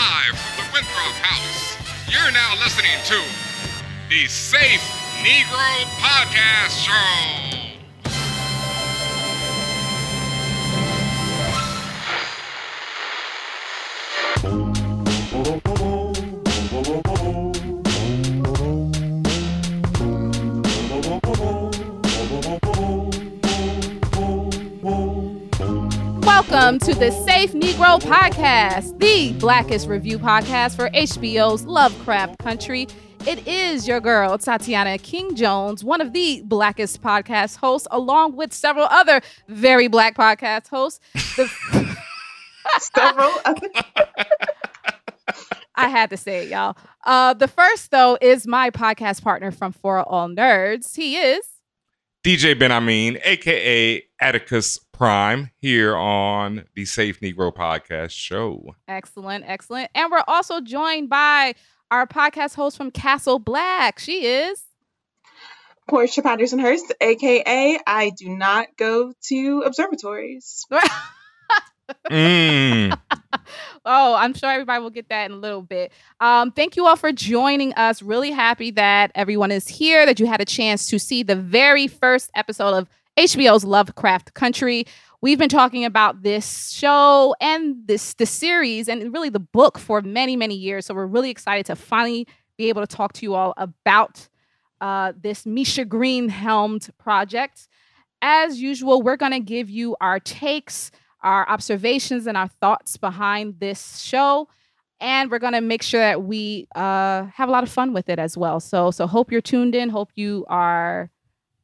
live from the Winthrop House. You're now listening to the Safe Negro Podcast Show. Welcome to the Safe Negro Podcast, the blackest review podcast for HBO's Lovecraft Country. It is your girl, Tatiana King Jones, one of the blackest podcast hosts, along with several other very black podcast hosts. The- Several other I had to say it, y'all. Uh, the first, though, is my podcast partner from For All Nerds. He is. DJ Benhameen, aka Atticus Prime, here on the Safe Negro Podcast Show. Excellent, excellent. And we're also joined by our podcast host from Castle Black. She is. Porshéa Patterson-Hurst, aka I do not go to observatories. Mm. oh, I'm sure everybody will get that in a little bit. Um, thank you all for joining us. Really happy that everyone is here, that you had a chance to see the very first episode of HBO's Lovecraft Country. We've been talking about this show and this the series and really the book for many, many years. So we're really excited to finally be able to talk to you all about uh, this Misha Green helmed project. As usual, we're going to give you our takes, our observations, and our thoughts behind this show. And we're going to make sure that we uh, have a lot of fun with it as well. So, so hope you're tuned in. Hope you are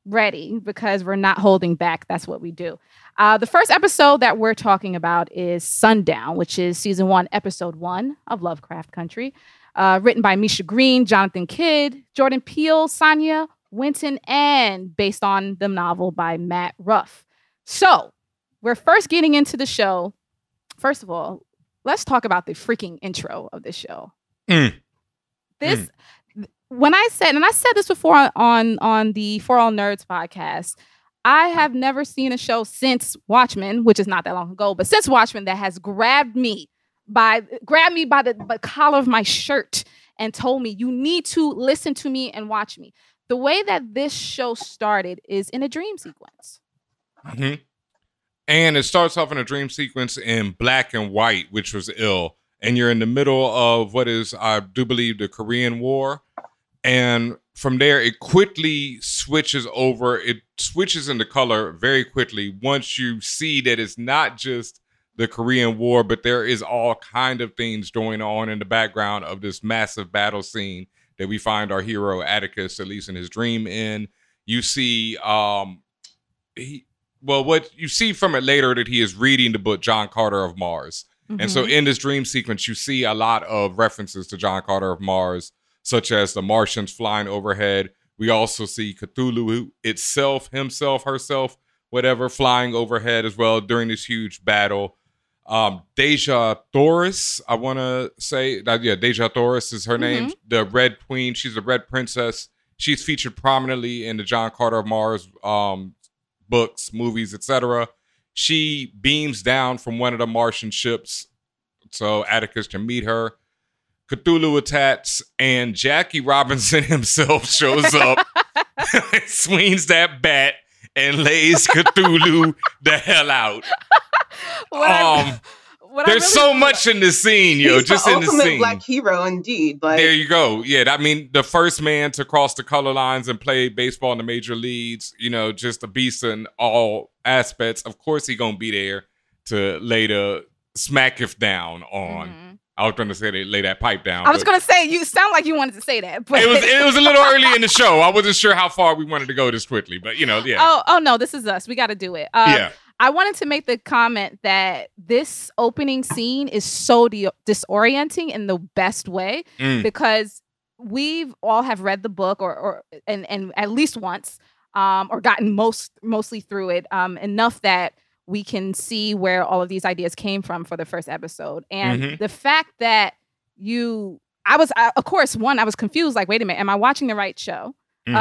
ready because we're not holding back. That's what we do. Uh, the first episode that we're talking about is Sundown, which is season one, episode one of Lovecraft Country, uh, written by Misha Green, Jonathan Kidd, Jordan Peele, Sonya Winton, and based on the novel by Matt Ruff. So we're first getting into the show. First of all, let's talk about the freaking intro of this show. Mm. This when I said, and I said this before on on the For All Nerds podcast, I have never seen a show since Watchmen, which is not that long ago, but since Watchmen that has grabbed me by grabbed me by the, by collar of my shirt and told me you need to listen to me and watch me. The way that this show started is in a dream sequence. hmm And it starts off in a dream sequence in black and white, which was ill. And you're in the middle of what is, I do believe, the Korean War. And from there, it quickly switches over. It switches into color very quickly once you see that it's not just the Korean War, but there is all kind of things going on in the background of this massive battle scene that we find our hero Atticus, at least in his dream, in. You see, um, he well, what you see from it later that he is reading the book John Carter of Mars. And so Mhm. in this dream sequence, you see a lot of references to John Carter of Mars, such as the Martians flying overhead. We also see Cthulhu itself, himself, herself, whatever, flying overhead as well during this huge battle. Um, Dejah Thoris, I want to say that, yeah, Dejah Thoris is her name, the Red Queen. She's the Red Princess. She's featured prominently in the John Carter of Mars um, books, movies, etc. She beams down from one of the Martian ships so Atticus can meet her. Cthulhu attacks, and Jackie Robinson himself shows up, swings that bat, and lays Cthulhu the hell out. What Um, what there's really- so much in the scene, yo, just the in the scene. black hero, indeed. Like There you go. Yeah, I mean, the first man to cross the color lines and play baseball in the major leagues. You know, just a beast in all aspects. Of course, he gonna be there to lay the if down on. Mhm. I was trying to say they lay that pipe down. I was gonna say you sound like you wanted to say that, but It was it was a little early in the show. I wasn't sure how far we wanted to go this quickly, but you know, yeah, oh oh no, this is us. We got to do it. Uh, yeah. I wanted to make the comment that this opening scene is so de- disorienting in the best way Mm. because we've all have read the book or or and and at least once um or gotten most mostly through it um enough that we can see where all of these ideas came from for the first episode and Mhm. the fact that you I was I, of course one I was confused like wait a minute am I watching the right show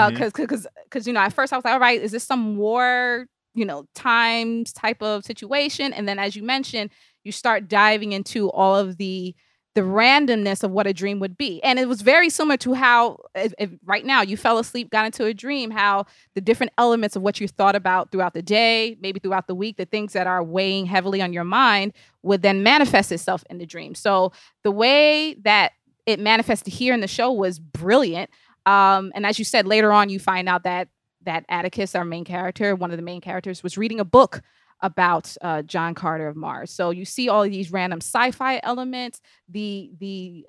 because because because you know at first I was like, all right, is this some war you know times type of situation? And then as you mentioned, you start diving into all of the the randomness of what a dream would be. And it was very similar to how, if, if right now, you fell asleep, got into a dream, how the different elements of what you thought about throughout the day, maybe throughout the week, the things that are weighing heavily on your mind would then manifest itself in the dream. So the way that it manifested here in the show was brilliant. Um, and as you said, later on, you find out that that Atticus, our main character, one of the main characters, was reading a book about uh, John Carter of Mars. So you see all of these random sci-fi elements. The the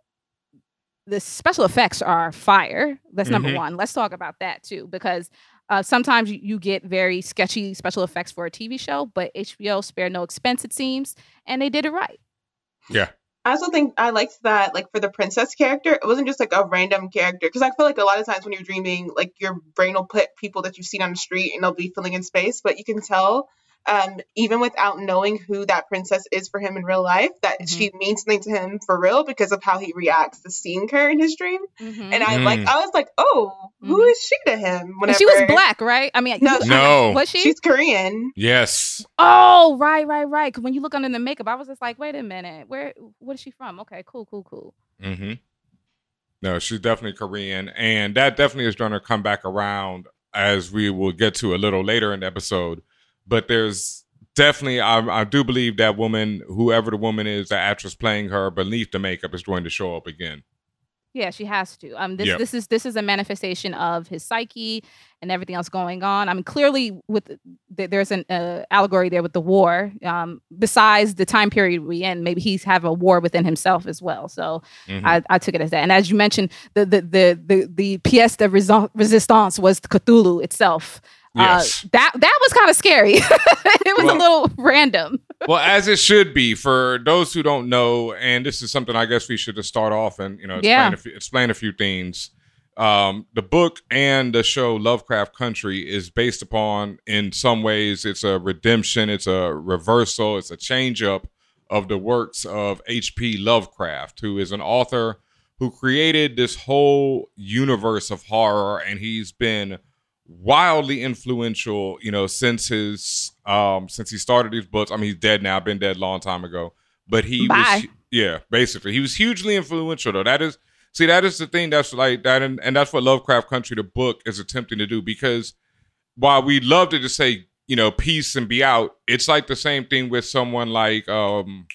the special effects are fire. That's number Mhm. one. Let's talk about that too, because uh, sometimes you, you get very sketchy special effects for a TV show, but HBO spared no expense, it seems, and they did it right. Yeah. I also think I liked that, like for the princess character, it wasn't just like a random character. Because I feel like a lot of times when you're dreaming, like your brain will put people that you've seen on the street and they'll be filling in space. But you can tell, um, even without knowing who that princess is for him in real life, that Mhm. she means something to him for real because of how he reacts to seeing her in his dream. Mhm. And I like, Mm. I was like, oh, who Mhm. is she to him? And Whenever she was black, right? I mean, No, you- No. was she? She's Korean. Yes. Oh, right, right, right. Because when you look under the makeup, I was just like, wait a minute, where? What is she from? Okay, cool, cool, cool. Mm-hmm. No, she's definitely Korean, and that definitely is going to come back around as we will get to a little later in the episode. But there's definitely, I, I do believe that woman, whoever the woman is, the actress playing her beneath the makeup, is going to show up again. Yeah, she has to. Um, this Yep. this is this is a manifestation of his psyche and everything else going on. I mean, clearly, with th- there's an uh, allegory there with the war. Um, besides the time period we in, maybe he's have a war within himself as well. So Mhm. I, I took it as that. And as you mentioned, the the the the, the pièce de resistance was Cthulhu itself. Yes. Uh, that that was kind of scary. it was Well- a little random. well, as it should be for those who don't know, and this is something I guess we should just start off and you know explain, Yeah. a, few, explain a few things. Um, the book and the show Lovecraft Country is based upon, in some ways, it's a redemption, it's a reversal, it's a change up of the works of H.P. Lovecraft, who is an author who created this whole universe of horror, and he's been wildly influential, you know, since his um since he started these books. I mean, he's dead now, been dead a long time ago. But he Bye. was yeah, basically. He was hugely influential though. That is see, that is the thing that's like that and, and that's what Lovecraft Country the book is attempting to do because while we love to just say, you know, peace and be out, it's like the same thing with someone like um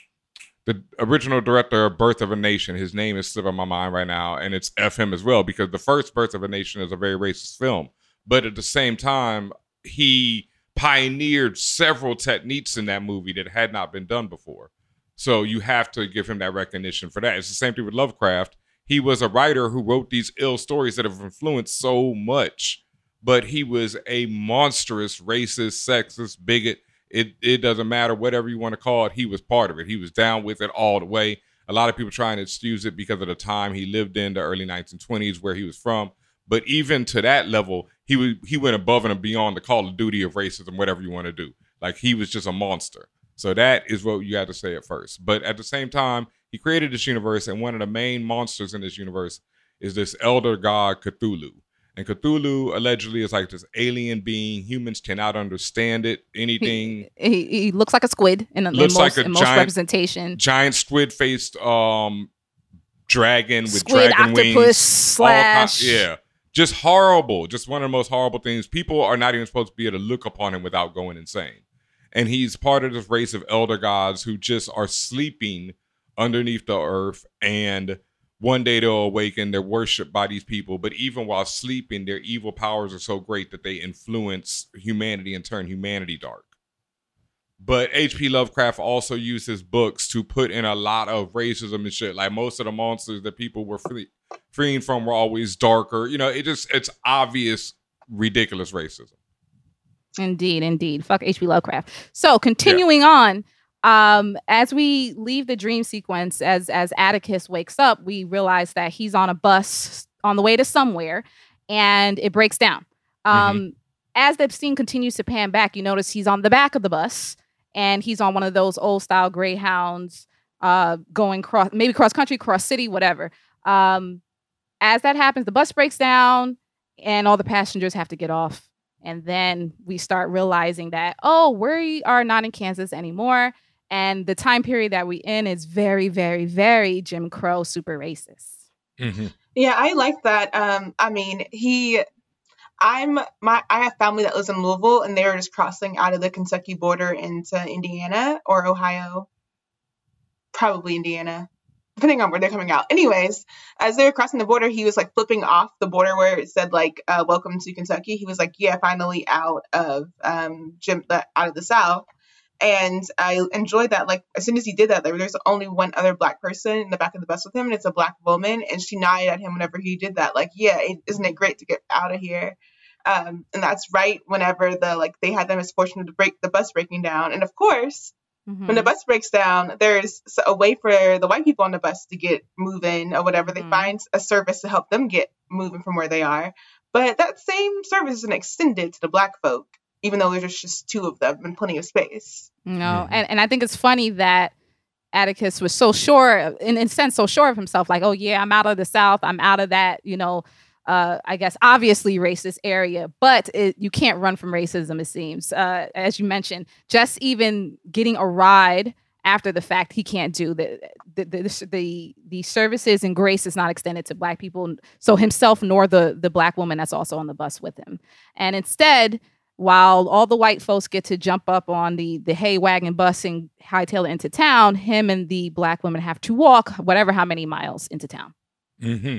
the original director of Birth of a Nation. His name is slipping my mind right now, and it's F him as well because the first Birth of a Nation is a very racist film but at the same time, he pioneered several techniques in that movie that had not been done before. So you have to give him that recognition for that. It's the same thing with Lovecraft. He was a writer who wrote these ill stories that have influenced so much, but he was a monstrous racist, sexist, bigot. It it doesn't matter whatever you want to call it. He was part of it. He was down with it all the way. A lot of people trying to excuse it because of the time he lived in, the early 1920s, where he was from. But even to that level, he was he went above and beyond the call of duty of racism, whatever you want to do. Like he was just a monster. So that is what you had to say at first. But at the same time, he created this universe, and one of the main monsters in this universe is this elder god Cthulhu. And Cthulhu allegedly is like this alien being. Humans cannot understand it. Anything He, he looks like a squid in, in Looks most, like a in most giant- representation. giant squid faced um dragon with Squid dragon octopus wings. all slash yeah. Just horrible. Just one of the most horrible things. People are not even supposed to be able to look upon him without going insane. And he's part of this race of elder gods who just are sleeping underneath the earth. And one day they'll awaken. They're worshipped by these people. But even while sleeping, their evil powers are so great that they influence humanity and turn humanity dark. But H.P. Lovecraft also used his books to put in a lot of racism and shit. Like most of the monsters that people were free, freeing from were always darker. You know, it just it's obvious, ridiculous racism. Indeed, indeed. Fuck H.P. Lovecraft. So continuing on, um, as we leave the dream sequence, as as Atticus wakes up, we realize that he's on a bus on the way to somewhere, and it breaks down. Um, As the scene continues to pan back, you notice he's on the back of the bus, and he's on one of those old style Greyhounds, uh, going cross maybe cross country, cross city, whatever. Um, as that happens, the bus breaks down, and all the passengers have to get off. And then we start realizing that, oh, we are not in Kansas anymore. And the time period that we in is very, very, very Jim Crow, super racist. Mm-hmm. Yeah, I like that. Um, I mean, he, I'm my, I have family that lives in Louisville, and they're just crossing out of the Kentucky border into Indiana or Ohio, probably Indiana, depending on where they're coming out. Anyways, as they were crossing the border, he was like flipping off the border where it said like uh, "Welcome to Kentucky." He was like, "Yeah, finally out of um, Jim, out of the South." And I enjoyed that. Like as soon as he did that, there, there's only one other black person in the back of the bus with him, and it's a black woman. And she nodded at him whenever he did that. Like, yeah, isn't it great to get out of here? Um, and that's right whenever the like they had the misfortune to break the bus breaking down. And of course, Mhm. when the bus breaks down, there's a way for the white people on the bus to get moving or whatever. They Mhm. find a service to help them get moving from where they are. But that same service isn't extended to the black folk, even though there's just two of them and plenty of space. You know, Mhm. and, and I think it's funny that Atticus was so sure, in, in a sense, so sure of himself, like, oh yeah, I'm out of the South, I'm out of that, you know, uh, I guess obviously racist area, but it, you can't run from racism. It seems, uh, as you mentioned, just even getting a ride after the fact, he can't do the the the the, the services and grace is not extended to black people, so himself nor the the black woman that's also on the bus with him, and instead while all the white folks get to jump up on the the hay wagon bus and hightail into town, him and the black women have to walk whatever how many miles into town. hmm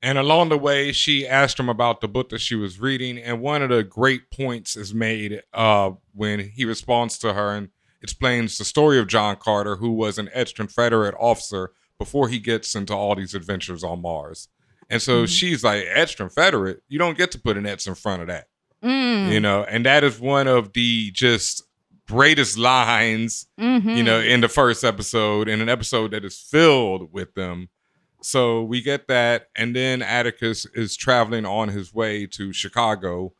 And along the way, she asked him about the book that she was reading, and one of the great points is made uh, when he responds to her and explains the story of John Carter, who was an ex-Confederate officer before he gets into all these adventures on Mars. And so Mhm. she's like, ex-Confederate, you don't get to put an X in front of that, Mm. you know. And that is one of the just greatest lines Mhm. you know, in the first episode, in an episode that is filled with them. So we get that, and then Atticus is traveling on his way to Chicago,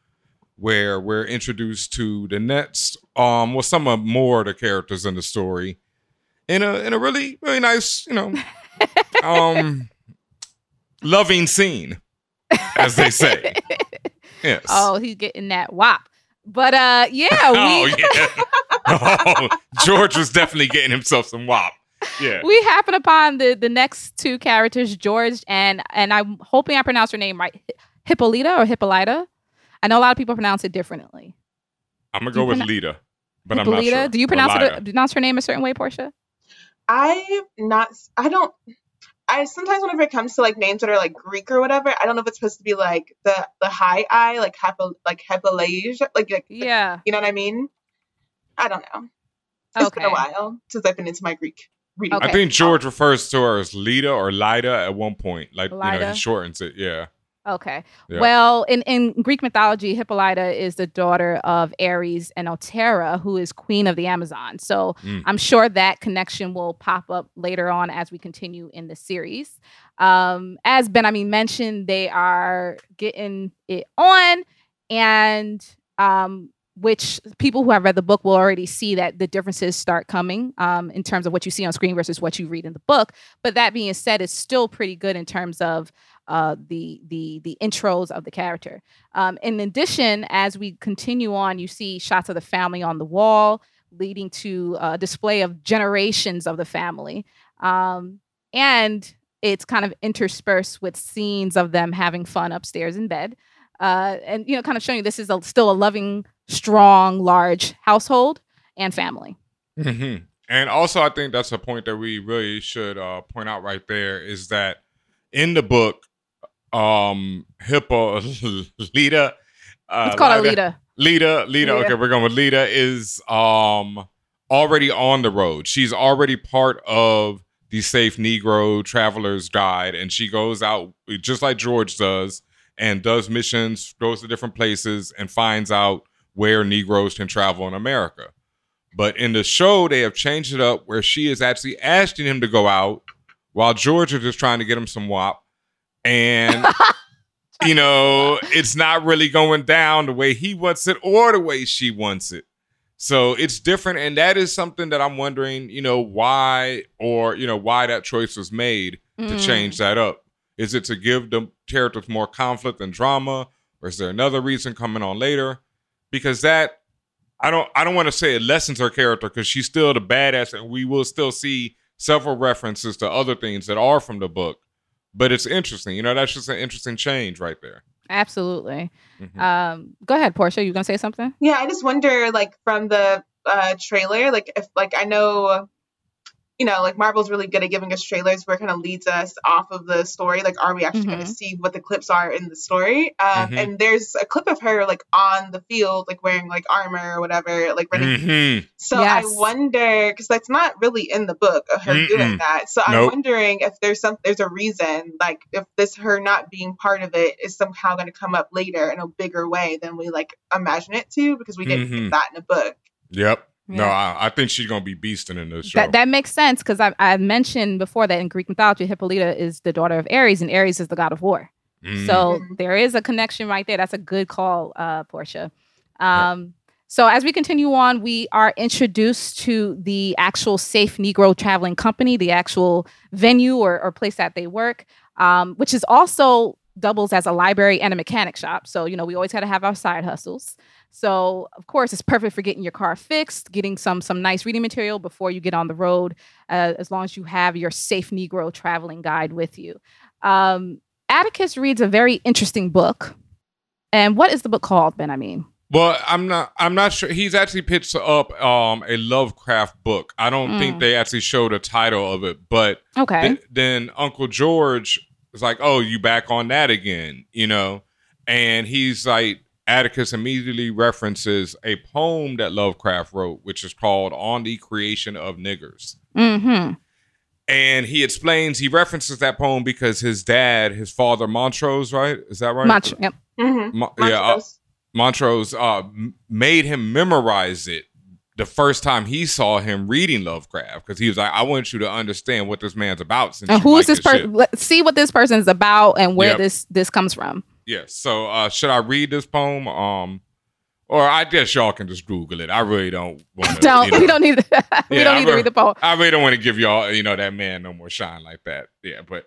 where we're introduced to the next, um, well, some of more of the characters in the story, in a in a really really nice, you know, um, loving scene, as they say. Yes. oh, he's getting that WAP. But uh, yeah, we oh yeah. oh, George was definitely getting himself some WAP. Yeah. we happen upon the the next two characters, George and and I'm hoping I pronounce her name right, Hi- Hippolyta or Hippolyta. I know a lot of people pronounce it differently. I'm gonna Do go with pronoun- Lita, but I'm not Hippolyta, sure. do you pronounce Lida. it pronounce her name a certain way, Porshéa? I not I don't I sometimes whenever it comes to like names that are like Greek or whatever, I don't know if it's supposed to be like the the high I like hypo like hypolasia like, like Yeah. you know what I mean? I don't know. It's been a while since I've been into my Greek reading. Okay. I think George refers to her as Lita or Lida at one point. Like you know, he shortens it. Yeah. Okay. Yeah. Well, in, in Greek mythology, Hippolyta is the daughter of Ares and Otrera, who is queen of the Amazon. So Mm. I'm sure that connection will pop up later on as we continue in the series. Um, as Ben, I mean, mentioned, they are getting it on, and um, which people who have read the book will already see that the differences start coming um, in terms of what you see on screen versus what you read in the book. But that being said, it's still pretty good in terms of uh, the the the intros of the character. Um, in addition, as we continue on, you see shots of the family on the wall, leading to a display of generations of the family, um, and it's kind of interspersed with scenes of them having fun upstairs in bed, uh, and you know, kind of showing you this is a, still a loving, strong, large household and family. hmm And also, I think that's a point that we really should uh, point out right there is that in the book, um, Hippo Lita, uh, It's called Alita. Lita, Lita. Lita. Okay, we're going with Lita. Is um already on the road. She's already part of the Safe Negro Travelers Guide, and she goes out just like George does and does missions, goes to different places, and finds out where Negroes can travel in America. But in the show, they have changed it up where she is actually asking him to go out while George is just trying to get him some WAP. And you know, it's not really going down the way he wants it or the way she wants it. So it's different. And that is something that I'm wondering, you know, why or, you know, why that choice was made to Mm. change that up. Is it to give the characters more conflict and drama? Or is there another reason coming on later? Because that I don't I don't want to say it lessens her character because she's still the badass, and we will still see several references to other things that are from the book. But it's interesting, you know. That's just an interesting change right there. Absolutely. Mhm. Um, go ahead, Porshéa. You gonna say something? Yeah, I just wonder, like from the uh, trailer, like if like I know, you know, like Marvel's really good at giving us trailers where it kind of leads us off of the story. Like, are we actually going to see what the clips are in the story? Um, Mhm. And there's a clip of her like on the field, like wearing like armor or whatever, like running. Mhm. So Yes. I wonder because that's not really in the book of her doing Mm-mm. that. So I'm wondering if there's some there's a reason, like if this her not being part of it is somehow going to come up later in a bigger way than we like imagine it to because we didn't get that in a book. Yep. No, I, I think she's gonna be beasting in this show. That that makes sense because I I mentioned before that in Greek mythology, Hippolyta is the daughter of Ares, and Ares is the god of war. Mhm. So there is a connection right there. That's a good call, uh, Porshéa. Um, So as we continue on, we are introduced to the actual Safe Negro Traveling Company, the actual venue or, or place that they work, um, which is also doubles as a library and a mechanic shop. So you know we always got to have our side hustles. So of course it's perfect for getting your car fixed, getting some some nice reading material before you get on the road, uh, as long as you have your Safe Negro Traveling Guide with you. Um, Atticus reads a very interesting book. And what is the book called, Ben? I mean, Well, I'm not. I'm not sure. He's actually pitched up um, a Lovecraft book. I don't Mm. think they actually showed a title of it, but okay. th- then Uncle George is like, "Oh, you back on that again?" You know, and he's like, Atticus immediately references a poem that Lovecraft wrote, which is called "On the Creation of Niggers." mm-hmm. And he explains he references that poem because his dad, his father Montrose, right? Is that right? Montrose, Yep. Mm-hmm. Mo- yeah, uh, Montrose uh, made him memorize it the first time he saw him reading Lovecraft because he was like, "I want you to understand what this man's about." Since And you who this person? Let's see what this person is about and where Yep. this this comes from. Yes. So, uh, should I read this poem? Um, or I guess y'all can just Google it. I really don't want to. Don't you know, we don't need we Yeah, don't I need to re- read the poem. I really don't want to give y'all, you know, that man no more shine like that. Yeah, but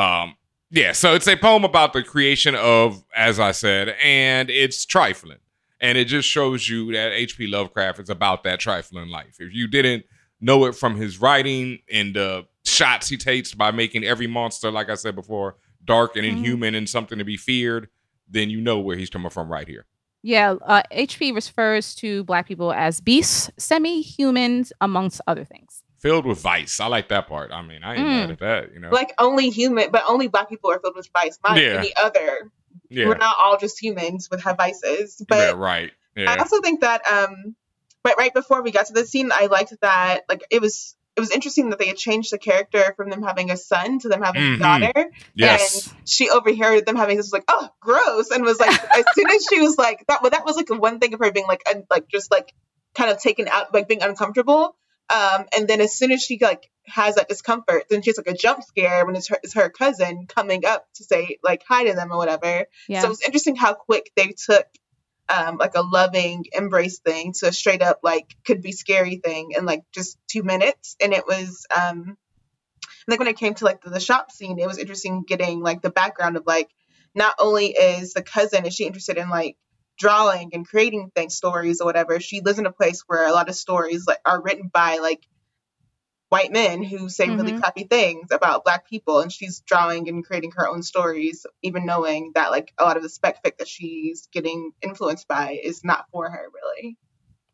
um, yeah. So it's a poem about the creation of, as I said, and it's trifling, and it just shows you that H.P. Lovecraft is about that trifling life. If you didn't know it from his writing and the shots he takes by making every monster, like I said before, dark and Mhm. inhuman and something to be feared, then you know where he's coming from right here. Yeah, uh, HP refers to black people as beasts, semi-humans, amongst other things. Filled with vice. I like that part. I mean, I ain't Mm. mad at that. You know. Like only human, but only black people are filled with vice, not Yeah. any other. yeah. We're not all just humans with have vices. But yeah. Right. I also think that um but right before we got to this scene, I liked that like it was it was interesting that they had changed the character from them having a son to them having Mhm. a daughter. Yes. And she overheard them having this like, oh, gross, and was like, as soon as she was like that, well, that was like the one thing of her being like, un- like just like kind of taken out, like being uncomfortable. Um, and then as soon as she like has that discomfort, then she's like a jump scare when it's her, it's her cousin coming up to say like hi to them or whatever. Yeah. So it was interesting how quick they took um, like a loving embrace thing to a straight up like could be scary thing in like just two minutes. And it was um like when it came to like the, the shop scene, it was interesting getting like the background of like not only is the cousin is she interested in like drawing and creating things stories or whatever, she lives in a place where a lot of stories like are written by like white men who say really Mhm. crappy things about black people and she's drawing and creating her own stories even knowing that like a lot of the spec fic that she's getting influenced by is not for her really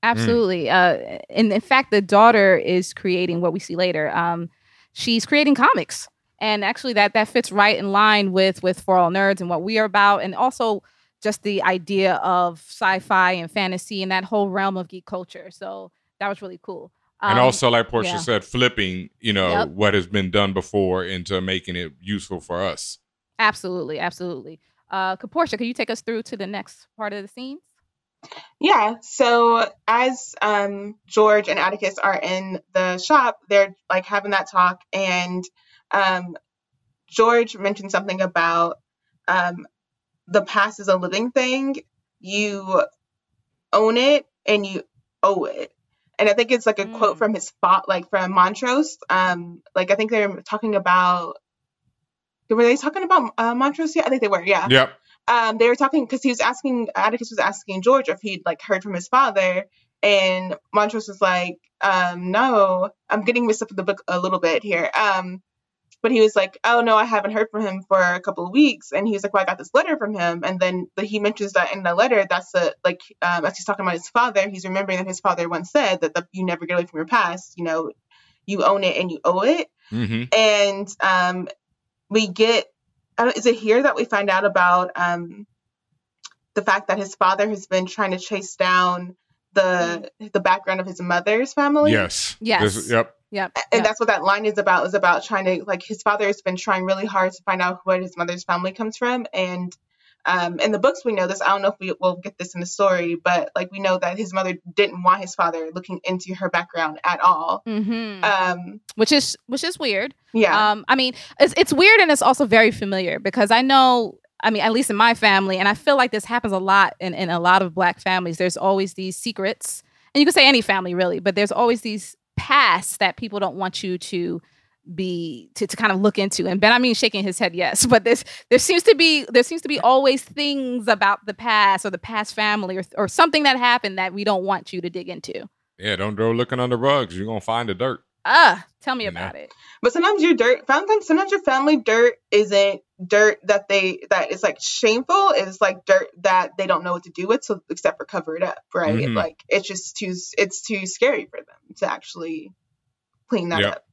Absolutely. Uh, and in fact, the daughter is creating what we see later. Um, she's creating comics, and actually, that that fits right in line with with For All Nerds and what we are about, and also just the idea of sci-fi and fantasy and that whole realm of geek culture. So that was really cool. And Um, also, like Porshéa yeah. said, flipping, you know, Yep. what has been done before into making it useful for us. absolutely, absolutely. Uh, Porshéa, can you take us through to the next part of the scene? Yeah. So as um, George and Atticus are in the shop, they're like having that talk, and um, George mentioned something about um, the past is a living thing. You own it and you owe it. And I think it's like a quote Mm. from his spot, like from Montrose. Um, like I think they're talking about. Were they talking about uh, Montrose? Yeah, I think they were. Yeah Yep. um, they were talking because he was asking Atticus was asking George if he'd like heard from his father, And Montrose was like, um, no, I'm getting mixed up with the book a little bit here. Um, but he was like, oh no, I haven't heard from him for a couple of weeks. And he was like, well, I got this letter from him. And then the, he mentions that in the letter, that's a, like, um, as he's talking about his father, he's remembering that his father once said that the, you never get away from your past. You know, you own it and you owe it. hmm And um, we get, I is it here that we find out about um, the fact that his father has been trying to chase down the the background of his mother's family? Yes. Yes. This- yep. Yep. and yep. that's what that line is about is about trying to like his father has been trying really hard to find out where his mother's family comes from and um, in the books we know this i don't know if we will get this in the story but like we know that his mother didn't want his father looking into her background at all Mhm. um, which is which is weird. yeah Um, I mean, it's it's weird and it's also very familiar because I know. I mean, at least in my family, and I feel like this happens a lot in, in a lot of black families. There's always these secrets, and you can say any family really, but there's always these pasts that people don't want you to be to, to kind of look into. And Ben, I mean, shaking his head, yes, but there's there seems to be there seems to be always things about the past or the past family or or something that happened that we don't want you to dig into. Yeah. Don't go looking under rugs. You're gonna find the dirt. Ah, tell me You know? about it. but sometimes your dirt sometimes sometimes your family dirt isn't dirt that they that is like shameful it's like dirt that they don't know what to do with so except for cover it up right Mhm. like it's just too it's too scary for them to actually clean that Yep. up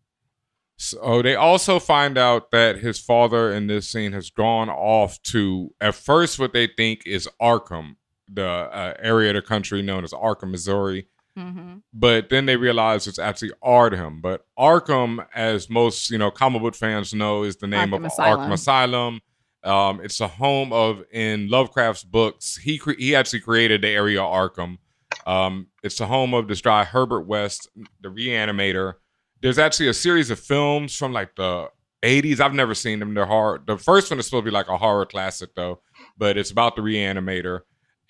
So they also find out that his father in this scene has gone off to at first what they think is Arkham, the uh, area of the country known as Arkham, Missouri. Mm-hmm. But then they realize it's actually Ardham. But Arkham, as most you know comic book fans know, is the name Arkham of Asylum. Arkham Asylum. Um, it's the home of in Lovecraft's books. He cre- he actually created the area Arkham. Um, it's the home of this guy Herbert West, the Reanimator. There's actually a series of films from like the 80s. I've never seen them. They're hard. The first one is supposed to be like a horror classic though, but it's about the Reanimator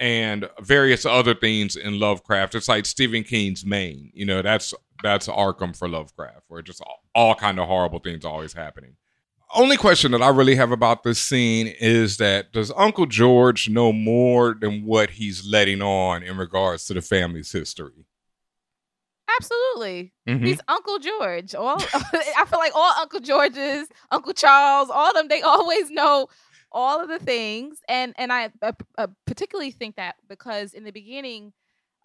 and various other things in Lovecraft. It's like Stephen King's Maine. You know, that's that's Arkham for Lovecraft, where just all, all kind of horrible things always happening. Only question that I really have about this scene is that does Uncle George know more than what he's letting on in regards to the family's history? Absolutely. Mhm. He's Uncle George. All I feel like all Uncle Georges, Uncle Charles, all of them, they always know all of the things. And and I uh, uh, particularly think that because in the beginning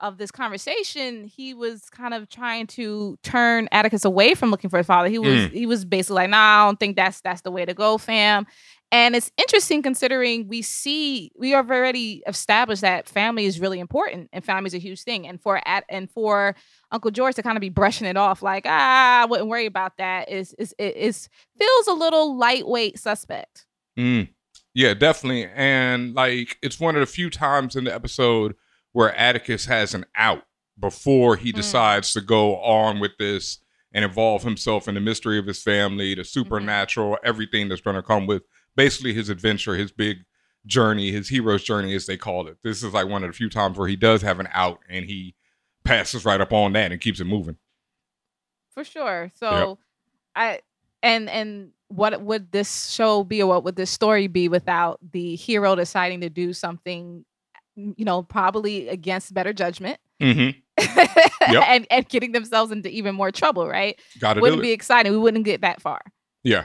of this conversation, he was kind of trying to turn Atticus away from looking for his father. He was Mm. he was basically like, "Nah, I don't think that's that's the way to go, fam." And it's interesting considering we see we have already established that family is really important and family is a huge thing. And for at and for Uncle George to kind of be brushing it off like, ah, I wouldn't worry about that is is it is feels a little lightweight suspect. Mm. Yeah, definitely. And like it's one of the few times in the episode where Atticus has an out before he Mm. decides to go on with this and involve himself in the mystery of his family, the supernatural, everything that's going to come with basically his adventure, his big journey, his hero's journey, as they call it. This is like one of the few times where he does have an out and he passes right up on that and keeps it moving. For sure. So I and and what would this show be or what would this story be without the hero deciding to do something you know, probably against better judgment Mm-hmm. and and getting themselves into even more trouble, right? Got to Wouldn't it. be exciting. We wouldn't get that far. Yeah.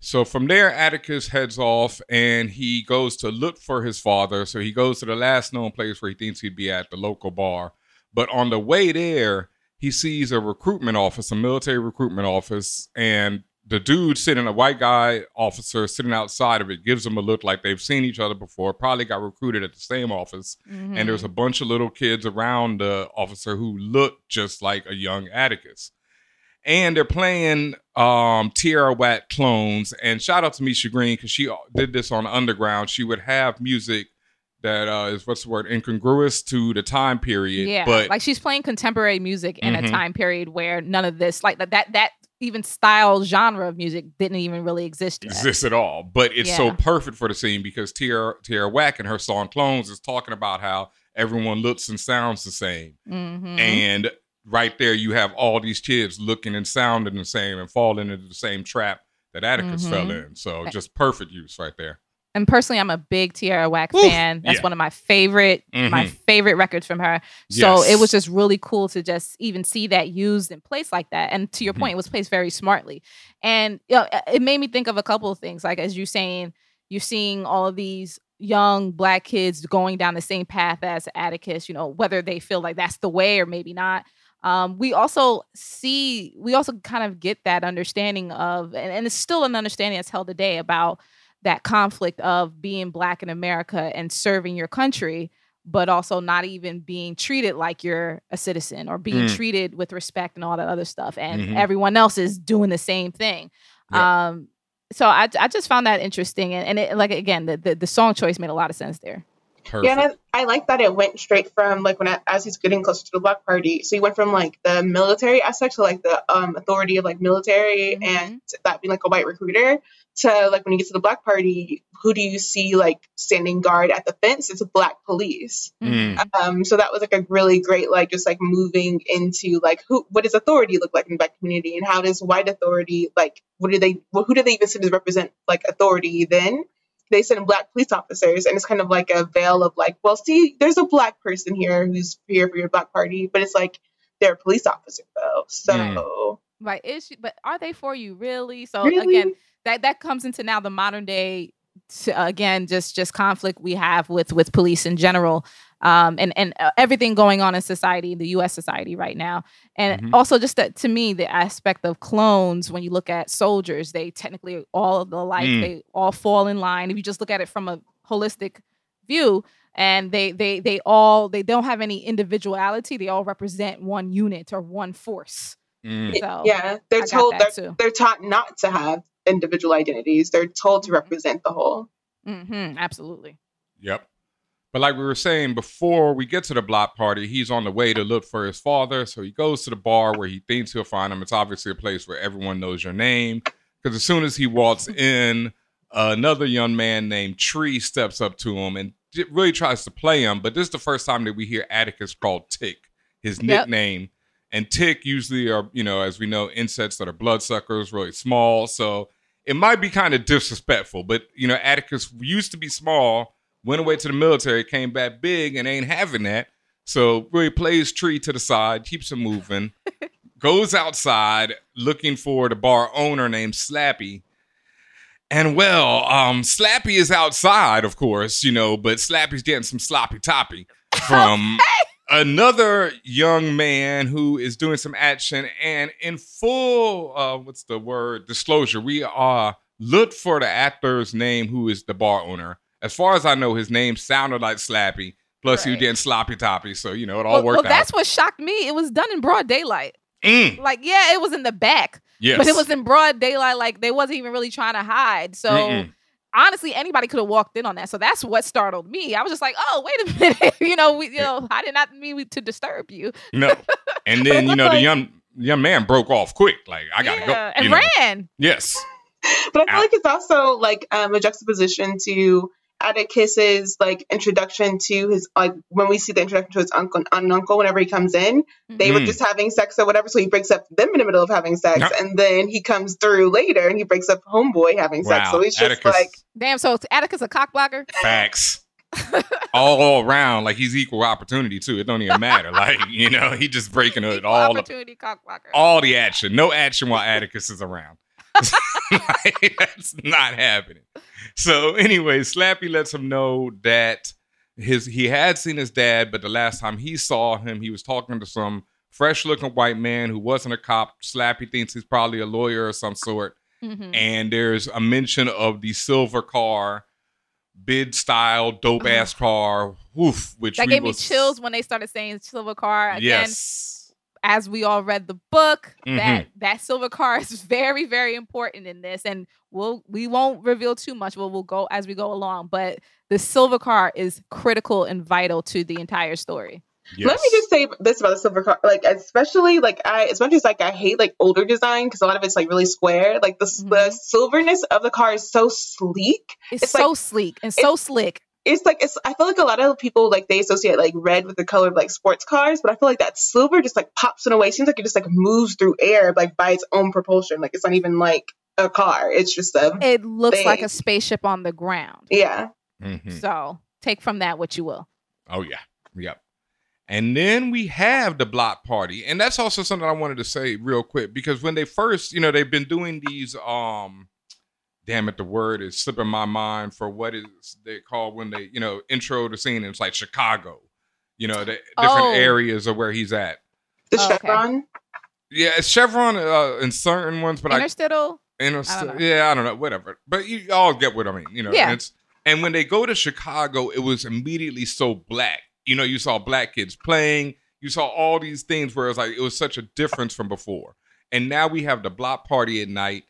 So from there, Atticus heads off and he goes to look for his father. So he goes to the last known place where he thinks he'd be at, the local bar. But on the way there, he sees a recruitment office, a military recruitment office, and the dude sitting, a white guy officer sitting outside of it, gives him a look like they've seen each other before, probably got recruited at the same office. And there's a bunch of little kids around the officer who look just like a young Atticus and they're playing um Tierra Whack clones. And shout out to Misha Green because she did this on Underground. She would have music that uh, is what's the word incongruous to the time period. yeah, but like she's playing contemporary music in Mhm. a time period where none of this, like that, that, that even style genre of music didn't even really exist. Yet. exists at all. But it's so perfect for the scene because Tierra Tierra Whack in her song Clones is talking about how everyone looks and sounds the same. Mhm. And right there, you have all these kids looking and sounding the same and falling into the same trap that Atticus fell Mhm. in. So just perfect use right there. And personally, I'm a big Tierra Whack Oof, fan. That's yeah. one of my favorite, my Mhm. favorite records from her. So Yes. it was just really cool to just even see that used and placed like that. And to your Mhm. point, it was placed very smartly. And you know, it made me think of a couple of things. Like as you're saying, you're seeing all of these young black kids going down the same path as Atticus, you know, whether they feel like that's the way or maybe not. Um, we also see, we also kind of get that understanding of, and, and it's still an understanding that's held today about that conflict of being black in America and serving your country, but also not even being treated like you're a citizen or being Mm. treated with respect and all that other stuff. And Mhm. everyone else is doing the same thing. Yeah. Um, so I, I just found that interesting. And, and it, like, again, the, the, the song choice made a lot of sense there. Perfect. Yeah, and I, I like that it went straight from like when I, as he's getting closer to the Black Party. So he went from like the military aspect to like the um, authority of like military Mhm. and that being like a white recruiter to like when you get to the Black Party, who do you see like standing guard at the fence? It's a black police. Mm. Um, so that was like a really great like just like moving into like who what does authority look like in the black community and how does white authority like what do they well, who do they even represent like authority then? They send black police officers, and it's kind of like a veil of like, well, see, there's a black person here who's here for your black party, but it's like they're a police officer though. So Right. Is she, but are they for you really? So really, again, that that comes into now the modern day to, again just just conflict we have with with police in general um and and uh, everything going on in society the US society right now and Mhm. also just that to me the aspect of clones when you look at soldiers they technically all of the alike Mm. they all fall in line if you just look at it from a holistic view and they they they all they don't have any individuality they all represent one unit or one force Mm. so yeah, they're told they're too. they're taught not to have individual identities. They're told to Mhm. represent the whole. hmm absolutely Yep. But like we were saying before we get to the block party, he's on the way to look for his father. So he goes to the bar where he thinks he'll find him. It's obviously a place where everyone knows your name. Because as soon as he walks in, another young man named Tree steps up to him and really tries to play him. But this is the first time that we hear Atticus called Tick, his Yep. nickname. And Tick usually are, you know, as we know, insects that are bloodsuckers, really small. So it might be kind of disrespectful. But, you know, Atticus used to be small went away to the military, came back big, and ain't having that. So really plays tree to the side, keeps him moving, goes outside looking for the bar owner named Slappy. And well, um, Slappy is outside, of course, you know, but Slappy's getting some sloppy toppy from another young man who is doing some action. And in full, uh, what's the word? Disclosure, we are look for the actor's name who is the bar owner. As far as I know, his name sounded like Slappy. Plus, he was Right. getting sloppy toppy, so you know it all well, worked well, that's what shocked me. It was done in broad daylight. Mm, Like, yeah, it was in the back, yes, but it was in broad daylight. Like, they wasn't even really trying to hide. So, Mm-mm. Honestly, anybody could have walked in on that. So that's what startled me. I was just like, oh, wait a minute. you know, we, you know, I did not mean to disturb you. no. And then you know the young young man broke off quick. Like I gotta yeah, go. and know. ran. Yes. But I feel Out. like it's also like um, a juxtaposition to Atticus's like introduction to his like when we see the introduction to his uncle and uncle whenever he comes in, they were Mm. just having sex or whatever. So he breaks up them in the middle of having sex, Yep. and then he comes through later and he breaks up homeboy having sex. So he's just Atticus, like Damn. So Atticus a cock blocker. facts. all around, like he's equal opportunity too. It don't even matter. Like you know, he just breaking it all opportunity cock blocker. all the action. No action while Atticus is around. Like, that's not happening. So anyway, Slappy lets him know that his he had seen his dad, but the last time he saw him, he was talking to some fresh looking white man who wasn't a cop. Slappy thinks he's probably a lawyer of some sort. Mhm. And there's a mention of the silver car, bid style, dope ass car. Woof, which That gave me chills when they started saying silver car. Again, Yes. As we all read the book, Mhm. that that silver car is very, very important in this. And we'll we won't reveal too much. We'll we'll go as we go along. But the silver car is critical and vital to the entire story. yes. Let me just say this about the silver car, like especially like I, as much as like I hate like older design because a lot of it's like really square. Like the Mhm. the silverness of the car is so sleek. It's, It's so like- sleek and so slick. It's like it's. I feel like a lot of people like they associate like red with the color of like sports cars, but I feel like that silver just like pops in a way. It seems like it just like moves through air like by its own propulsion. Like it's not even like a car. It's just a It looks like a spaceship on the ground. yeah. Mhm. So take from that what you will. Oh yeah, yep. And then we have the block party, and that's also something I wanted to say real quick because when they first, you know, they've been doing these. um Damn it, the word is slipping my mind for what is they call when they, you know, intro the scene. It's like Chicago, you know, the different Oh. areas of where he's at. The Oh, okay. chevron. Yeah, it's Chevron uh, in certain ones, but I Interstitial. Inter- I don't know. yeah, I don't know, whatever. But you all get what I mean, you know. Yeah. And, it's, and when they go to Chicago, it was immediately so black. You know, you saw black kids playing. You saw all these things where it was like it was such a difference from before. And now we have the block party at night,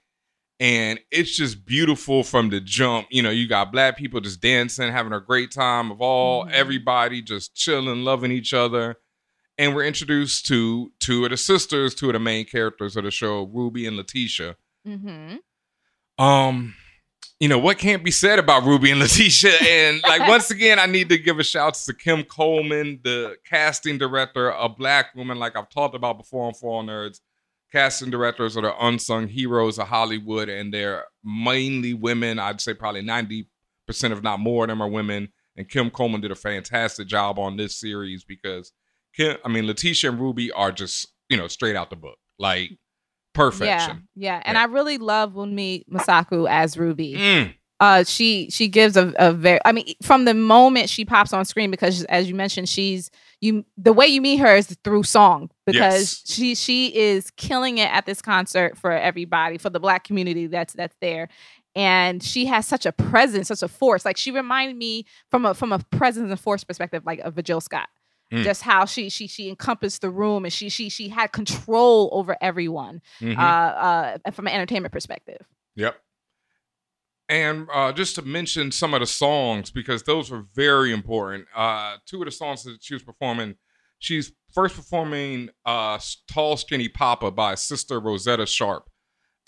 and it's just beautiful from the jump. You know, you got black people just dancing, having a great time of all Mhm. everybody just chilling, loving each other. And we're introduced to two of the sisters, two of the main characters of the show, Ruby and Letitia. Mm-hmm. Um, you know what can't be said about Ruby and Letitia, and like once again, I need to give a shout out to Kim Coleman, the casting director, a black woman, like I've talked about before on For All Nerds. Casting directors are the unsung heroes of Hollywood, and they're mainly women. I'd say probably ninety percent, if not more, of them are women. And Kim Coleman did a fantastic job on this series because Kim, I mean, Letitia and Ruby are just you know straight out the book, like perfection. Yeah, yeah. And Yeah. I really love Wunmi Mosaku as Ruby. Mm, uh she she gives a, a very i mean from the moment she pops on screen because as you mentioned she's you the way you meet her is through song because Yes. she she is killing it at this concert for everybody for the black community that's that's there and she has such a presence such a force like she reminded me from a from a presence and force perspective like of a jill scott Mm. just how she she she encompassed the room and she she she had control over everyone mhm. uh uh from an entertainment perspective Yep. And uh, just to mention some of the songs, because those were very important. Uh, two of the songs that she was performing, she's first performing uh, Tall Skinny Papa by Sister Rosetta Sharp.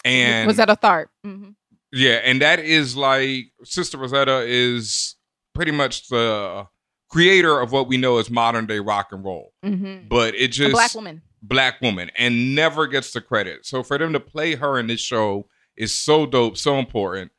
And was that a Tharpe hmm yeah, and that is like Sister Rosetta is pretty much the creator of what we know as modern day rock and roll. hmm But it a just black woman black woman and never gets the credit. So for them to play her in this show is so dope, so important.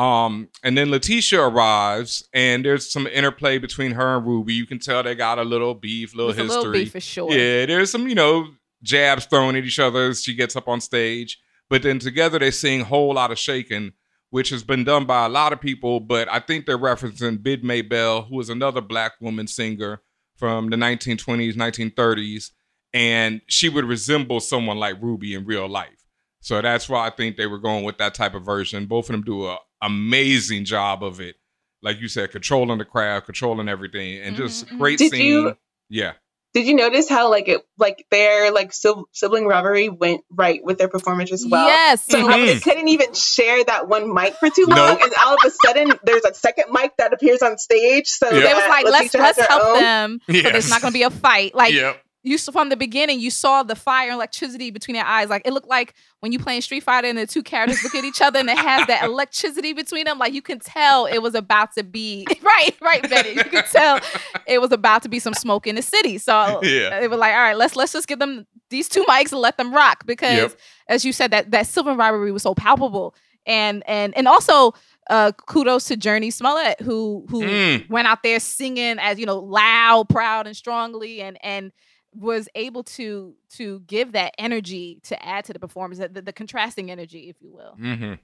Um, and then Letitia arrives, and there's some interplay between her and Ruby. You can tell they got a little beef, little It's a history. little beef for sure. Yeah, there's some, you know, jabs thrown at each other as she gets up on stage. But then together they sing a Whole Lot of Shaking, which has been done by a lot of people. But I think they're referencing Big Maybelle, who was another black woman singer from the 1920s, 1930s. And she would resemble someone like Ruby in real life. So that's why I think they were going with that type of version. Both of them do an amazing job of it. Like you said, controlling the crowd, controlling everything, and just Mhm, mhm. great Did scene. you- Yeah. Did you notice how like it like their like sil- sibling rivalry went right with their performance as well? Yes. So how they couldn't even share that one mic for too long, Nope. and all of a sudden there's a second mic that appears on stage. So Yeah. They was like, let's has let's help own. them. So there's not going to be a fight. Like yep. You saw from the beginning, you saw the fire and electricity between their eyes. Like it looked like when you playing Street Fighter and the two characters look at each other and it has that electricity between them. Like you can tell it was about to be right, right, Betty. You can tell it was about to be some smoke in the city. So Yeah. it was like, all right, let's let's just give them these two mics and let them rock because Yep. as you said, that that silver rivalry was so palpable. And and and also uh kudos to Jurnee Smollett who who Mm. went out there singing as you know loud, proud, and strongly and and was able to to give that energy to add to the performance, the, the contrasting energy, if you will. Mm-hmm.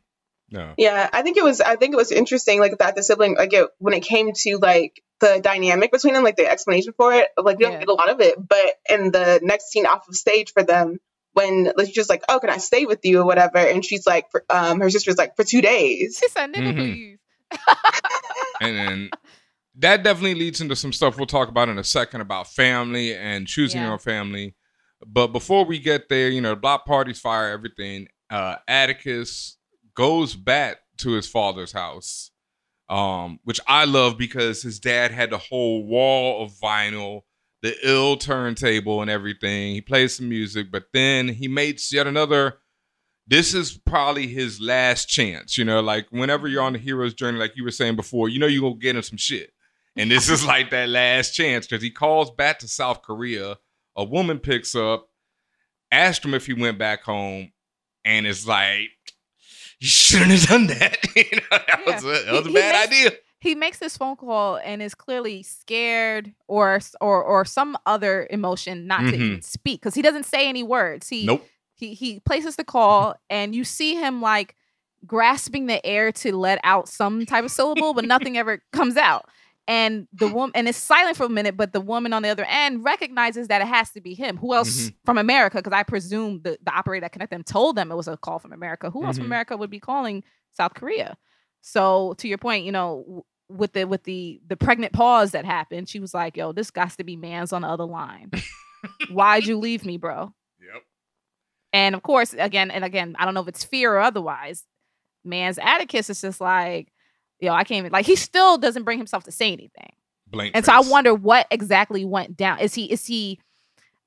No. Yeah, I think it was. I think it was interesting, like that the sibling, like it, when it came to like the dynamic between them, like the explanation for it. Like we don't Yeah. get a lot of it, but in the next scene off of stage for them, when like, she's just like, "Oh, can I stay with you?" or whatever, and she's like, for, um, her sister's like, "For two days." She said, "Nigga, Mhm. please." And then that definitely leads into some stuff we'll talk about in a second about family and choosing Yeah. your family. But before we get there, you know, the block parties fire everything. Uh, Atticus goes back to his father's house, um, which I love because his dad had the whole wall of vinyl, the ill turntable, and everything. He plays some music, but then he makes yet another. This is probably his last chance, you know. Like whenever you're on the hero's journey, like you were saying before, you know you're gonna get him some shit, and this is like that last chance because he calls back to South Korea. A woman picks up, asked him if he went back home, and it's like, you shouldn't have done that. you know, that Yeah. was a, that was a He- he bad makes- idea. he makes this phone call and is clearly scared or or or some other emotion not to mm-hmm. even speak because he doesn't say any words. He Nope. he he places the call mm-hmm. and you see him like grasping the air to let out some type of syllable, but nothing ever comes out. And the woman and it's silent for a minute, but the woman on the other end recognizes that it has to be him. Who else Mhm. from America? Because I presume the, the operator that connected them told them it was a call from America. Who else from Mhm. America would be calling South Korea? So to your point, you know, with the with the the pregnant pause that happened, she was like, "Yo, this got to be man's on the other line. Why'd you leave me, bro?" Yep. And of course, again and again, I don't know if it's fear or otherwise. Man's Atticus is just like, yo, I can't even like he still doesn't bring himself to say anything. Blank. And so I wonder what exactly went down. Is he is he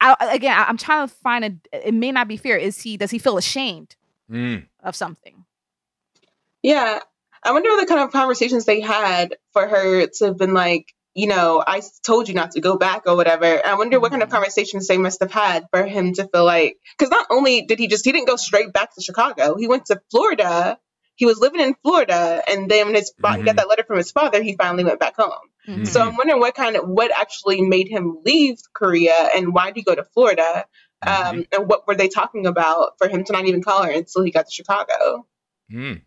I, again, I- I'm trying to find a it may not be fear. Is he does he feel ashamed Mm. of something? Yeah. I wonder what the kind of conversations they had for her to have been like, you know, I told you not to go back or whatever. I wonder what kind of Mhm. conversations they must have had for him to feel like, because not only did he just, he didn't go straight back to Chicago, he went to Florida. He was living in Florida, and then when his fa- he got Mhm. that letter from his father, he finally went back home. Mhm. So I'm wondering what kind of what actually made him leave Korea, and why did he go to Florida, um, and what were they talking about for him to not even call her until he got to Chicago? Mm.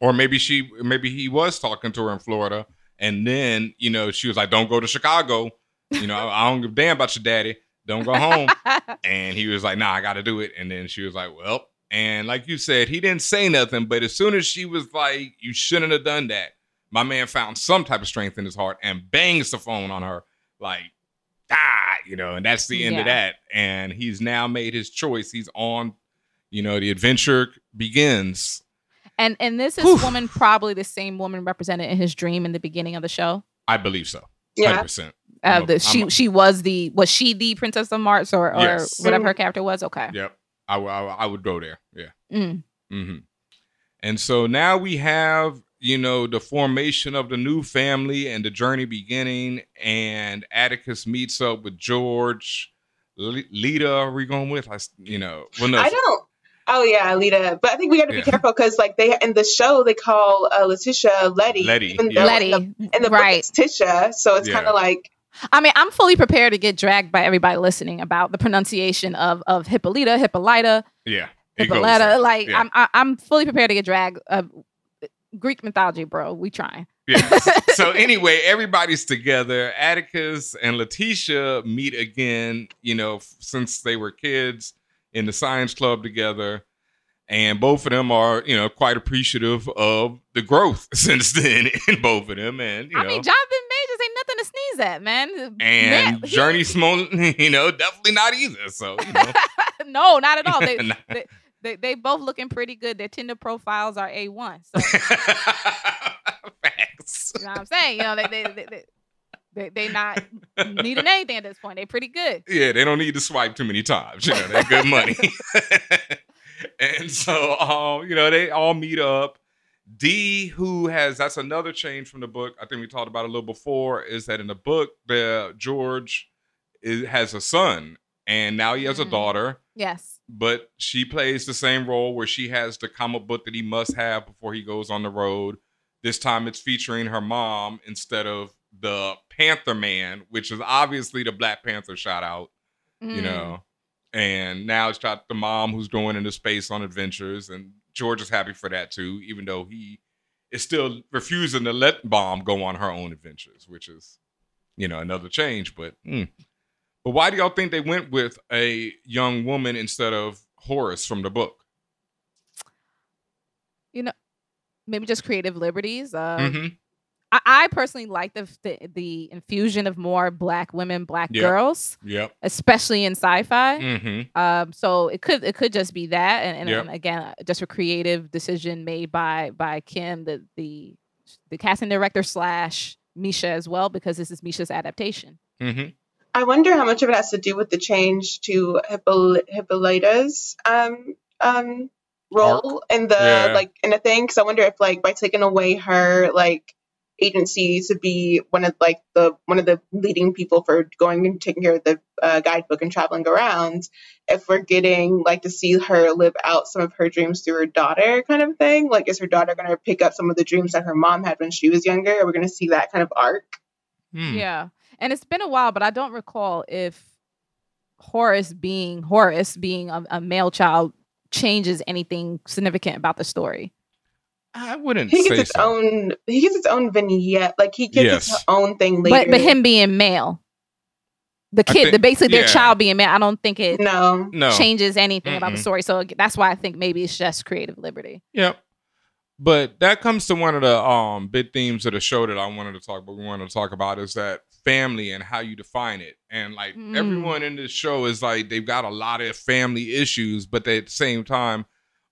Or maybe she, maybe he was talking to her in Florida, and then you know she was like, "Don't go to Chicago." You know, I don't give a damn about your daddy. Don't go home. and he was like, "Nah, I got to do it." And then she was like, "Well," and like you said, he didn't say nothing, but as soon as she was like, "You shouldn't have done that," my man found some type of strength in his heart and bangs the phone on her, like, "Ah," you know, and that's the end of that. And he's now made his choice. He's on. You know, the adventure begins. and and this is Whew. woman probably the same woman represented in his dream in the beginning of the show. I believe so. Yeah. Hundred percent. Uh, I'm a- the, she a- she was the was she the princess of Mars or or Yes. whatever her Mhm. character was? Okay. Yep. I, w- I, w- I would go there. Yeah. Mm. hmm And so now we have, you know, the formation of the new family and the journey beginning. And Atticus meets up with George. Le- Lita, are we going with? I, s- you know, well, no, I don't. Oh yeah, Lita. But I think we got to Yeah. be careful because like they in the show they call uh, Letitia Letty. Letty, even yeah. Letty, In the, in the book right? it's Tisha, so it's Yeah. kind of like I mean, I'm fully prepared to get dragged by everybody listening about the pronunciation of of Hippolyta, Hippolyta, yeah. Hippolyta. Like Yeah. I'm I, I'm fully prepared to get dragged. Uh, Greek mythology, bro. We trying. Yeah. so anyway, everybody's together. Atticus and Letitia meet again, you know, since they were kids in the science club together. And both of them are, you know, quite appreciative of the growth since then in both of them. And, you I know, mean, Jonathan nothing to sneeze at, man. and Man, Jurnee Smollett, you know, definitely not either. So, you know. no, not at all. They, Nah. they, they they both looking pretty good. Their Tinder profiles are a one. So Facts. you know what I'm saying. You know they they they, they, they, they not needing anything at this point. They pretty good. Yeah, they don't need to swipe too many times. You know, they're good money. and so, um, you know, they all meet up. D, who has that's another change from the book. I think we talked about a little before. Is that in the book, the George is, has a son, and now he has a Mm. daughter. Yes. But she plays the same role where she has the comic book that he must have before he goes on the road. This time, it's featuring her mom instead of the Panther Man, which is obviously the Black Panther shout out you Mm. know. And now it's got the mom who's going into space on adventures, and George is happy for that too, even though he is still refusing to let Bomb go on her own adventures, which is, you know, another change. But, mm. but why do y'all think they went with a young woman instead of Horace from the book? You know, maybe just creative liberties. Uh, Mhm. I, I personally like the, the the infusion of more black women, black Yeah. girls, Yep. especially in sci-fi. Mm-hmm. Um, so it could it could just be that, and, and, Yep. and again, uh, just a creative decision made by by Kim, the the the casting director slash Misha as well, because this is Misha's adaptation. Mm-hmm. I wonder how much of it has to do with the change to Hippoly- Hippolyta's um um role in the Yeah. like in the thing. Because I wonder if like by taking away her like agency to be one of like the one of the leading people for going and taking care of the uh, guidebook and traveling around if we're getting like to see her live out some of her dreams through her daughter kind of thing like is her daughter going to pick up some of the dreams that her mom had when she was younger are we going to see that kind of arc Hmm. Yeah. And it's been a while, but I don't recall if Horace being Horace being a, a male child changes anything significant about the story. I wouldn't he gets say its so. own he gets its own vignette like he gets Yes. its own thing later But but him being male. The kid, think- the basically their child being male, I don't think it no no. changes anything about the story. So that's why I think maybe it's just creative liberty. Yep. But that comes to one of the um big themes of the show that I wanted to talk But We wanted to talk about is that family and how you define it. And like Mm. everyone in this show is like they've got a lot of family issues, but they at the same time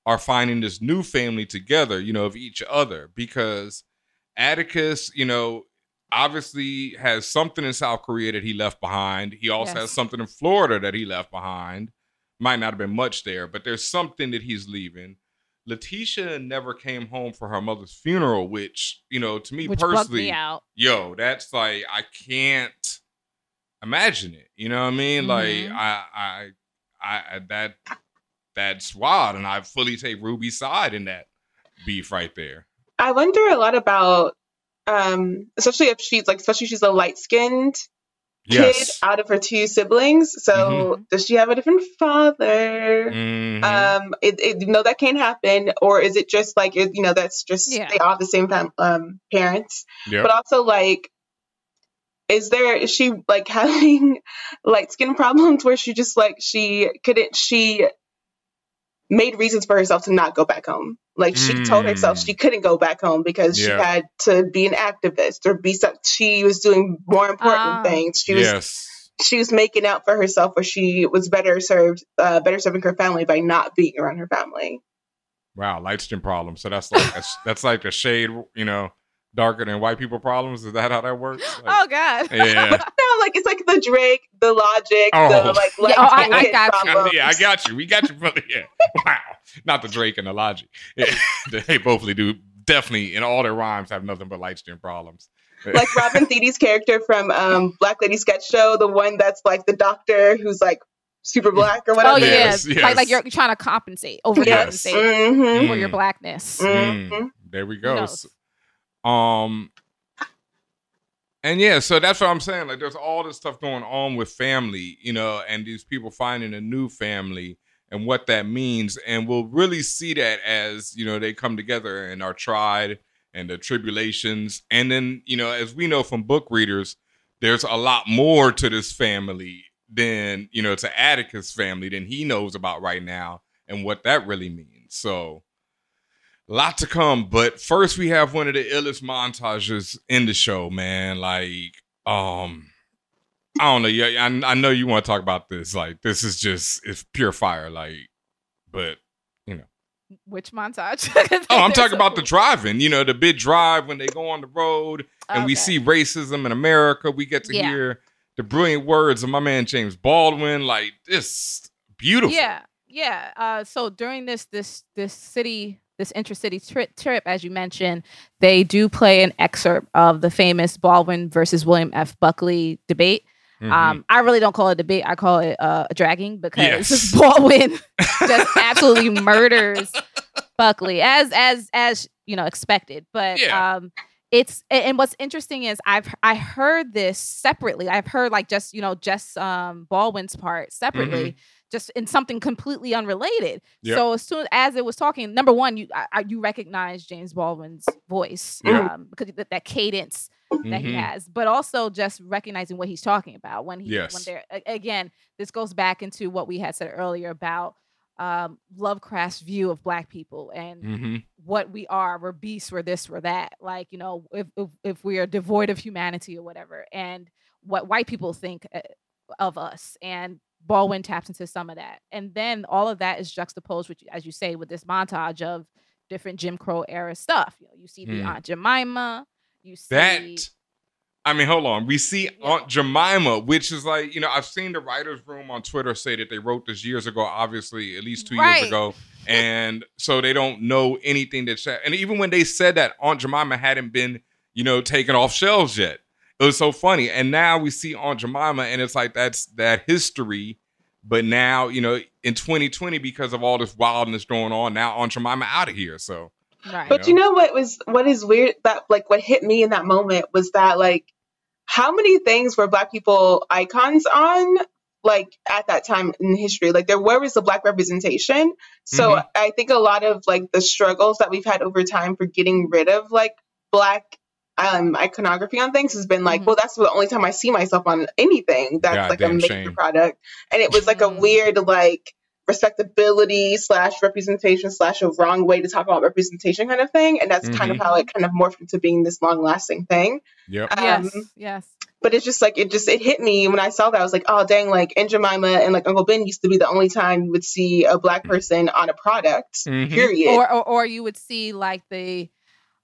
are finding this new family together, you know, of each other. Because Atticus, you know, obviously has something in South Korea that he left behind. He also Yes. has something in Florida that he left behind. Might not have been much there, but there's something that he's leaving. Letitia never came home for her mother's funeral, which, you know, to me Which personally, me yo, that's like I can't imagine it. You know what I mean? Like Mhm. I, I, I, I, that, that's wild, and I fully take Ruby's side in that beef right there. I wonder a lot about, um, especially if she's like, especially she's a light skinned kid Yes. out of her two siblings. So does she have a different father? Mhm. Um, it, it, you know that can't happen, or is it just like it, you know that's just Yeah. they all have the same fam- um parents? Yep. But also like, is there is she like having light skin problems where she just like she couldn't she made reasons for herself to not go back home. Like she told herself Mm. she couldn't go back home because Yeah. she had to be an activist or be some, she was doing more important Ah. things. She was yes. she was making out for herself where she was better served uh, better serving her family by not being around her family. Wow, light skin problem. So that's like that's, that's like a shade, you know, darker than white people problems. Is that how that works? Like, Oh God. yeah. No, like it's like the Drake, the Logic, Oh. the like Yeah, oh, I- I kid got you. yeah, I got you. We got you, brother. Yeah. Wow. Not the Drake and the Logic. Yeah. they both do definitely in all their rhymes have nothing but light skin problems. like Robin Thede character from um, Black Lady Sketch Show, the one that's like the doctor who's like super black or Oh whatever. yeah, Yes, like yes. like you're trying to compensate, overcompensate Yes. hmm for your Mm. blackness. Mhm. Mm, there we go. knows? Um, and yeah, so that's what I'm saying. Like, there's all this stuff going on with family, you know, and these people finding a new family and what that means, and we'll really see that as you know they come together and are tried and the tribulations, and then you know, as we know from book readers, there's a lot more to this family than you know to Atticus' family than he knows about right now, and what that really means. So lot to come but first we have one of the illest montages in the show man. Like um i don't know. Yeah I, I know you want to talk about this. Like this is just it's pure fire like but you know, Which montage? oh i'm talking about the driving you know the big drive when they go on the road and we see racism in america. We get to Yeah. hear the brilliant words of my man james baldwin. Like this beautiful. Yeah, yeah. Uh, so during this this this city this intercity trip trip, as you mentioned, they do play an excerpt of the famous Baldwin versus William F. Buckley debate. Mhm. Um, I really don't call it a debate. I call it uh, a dragging because Yes. Baldwin just absolutely murders Buckley as as as you know expected. But Yeah. um, it's and what's interesting is I've I heard this separately. I've heard like just you know just um Baldwin's part separately. Just in something completely unrelated. Mm-hmm. Yep. So as soon as it was talking, number one, you I, you recognize James Baldwin's voice Yeah. um, because that, that cadence that he Mhm. has, but also just recognizing what he's talking about when he when they're again, this goes back into what we had said earlier about um Lovecraft's view of black people and Mhm. what we are. We're beasts, we're this, we're that. Like, you know, if if, if we are devoid of humanity or whatever, and what white people think uh, of us. And Baldwin taps into some of that. And then all of that is juxtaposed with, as you say, with this montage of different Jim Crow era stuff. You know, you see the Mm. Aunt Jemima, you see That I mean, hold on. We see Aunt Jemima, which is like, you know, I've seen the writers' room on Twitter say that they wrote this years ago, obviously, at least two Right. years ago. And so they don't know anything that's and even when they said that Aunt Jemima hadn't been you know, taken off shelves yet. It was so funny. And now we see Aunt Jemima, and it's like that's that history. But now, you know, in 2020, because of all this wildness going on, now Aunt Jemima out of here. So, Right. But you know what was what is weird that like what hit me in that moment was that like how many things were black people icons on like at that time in history like there where was the black representation so Mhm. i think a lot of like the struggles that we've had over time for getting rid of like black um iconography on things has been like Mhm. well that's the only time i see myself on anything that's like a Goddamn major shame. product and it was like a Mhm. weird like respectability slash representation slash a wrong way to talk about representation kind of thing and that's kind of how it kind of morphed into being this long lasting thing yep. um, yes. Yes. but it's just like it just it hit me when I saw that I was like oh dang like Aunt Jemima and like Uncle Ben used to be the only time you would see a black person on a product Mhm. period Or, or or you would see like the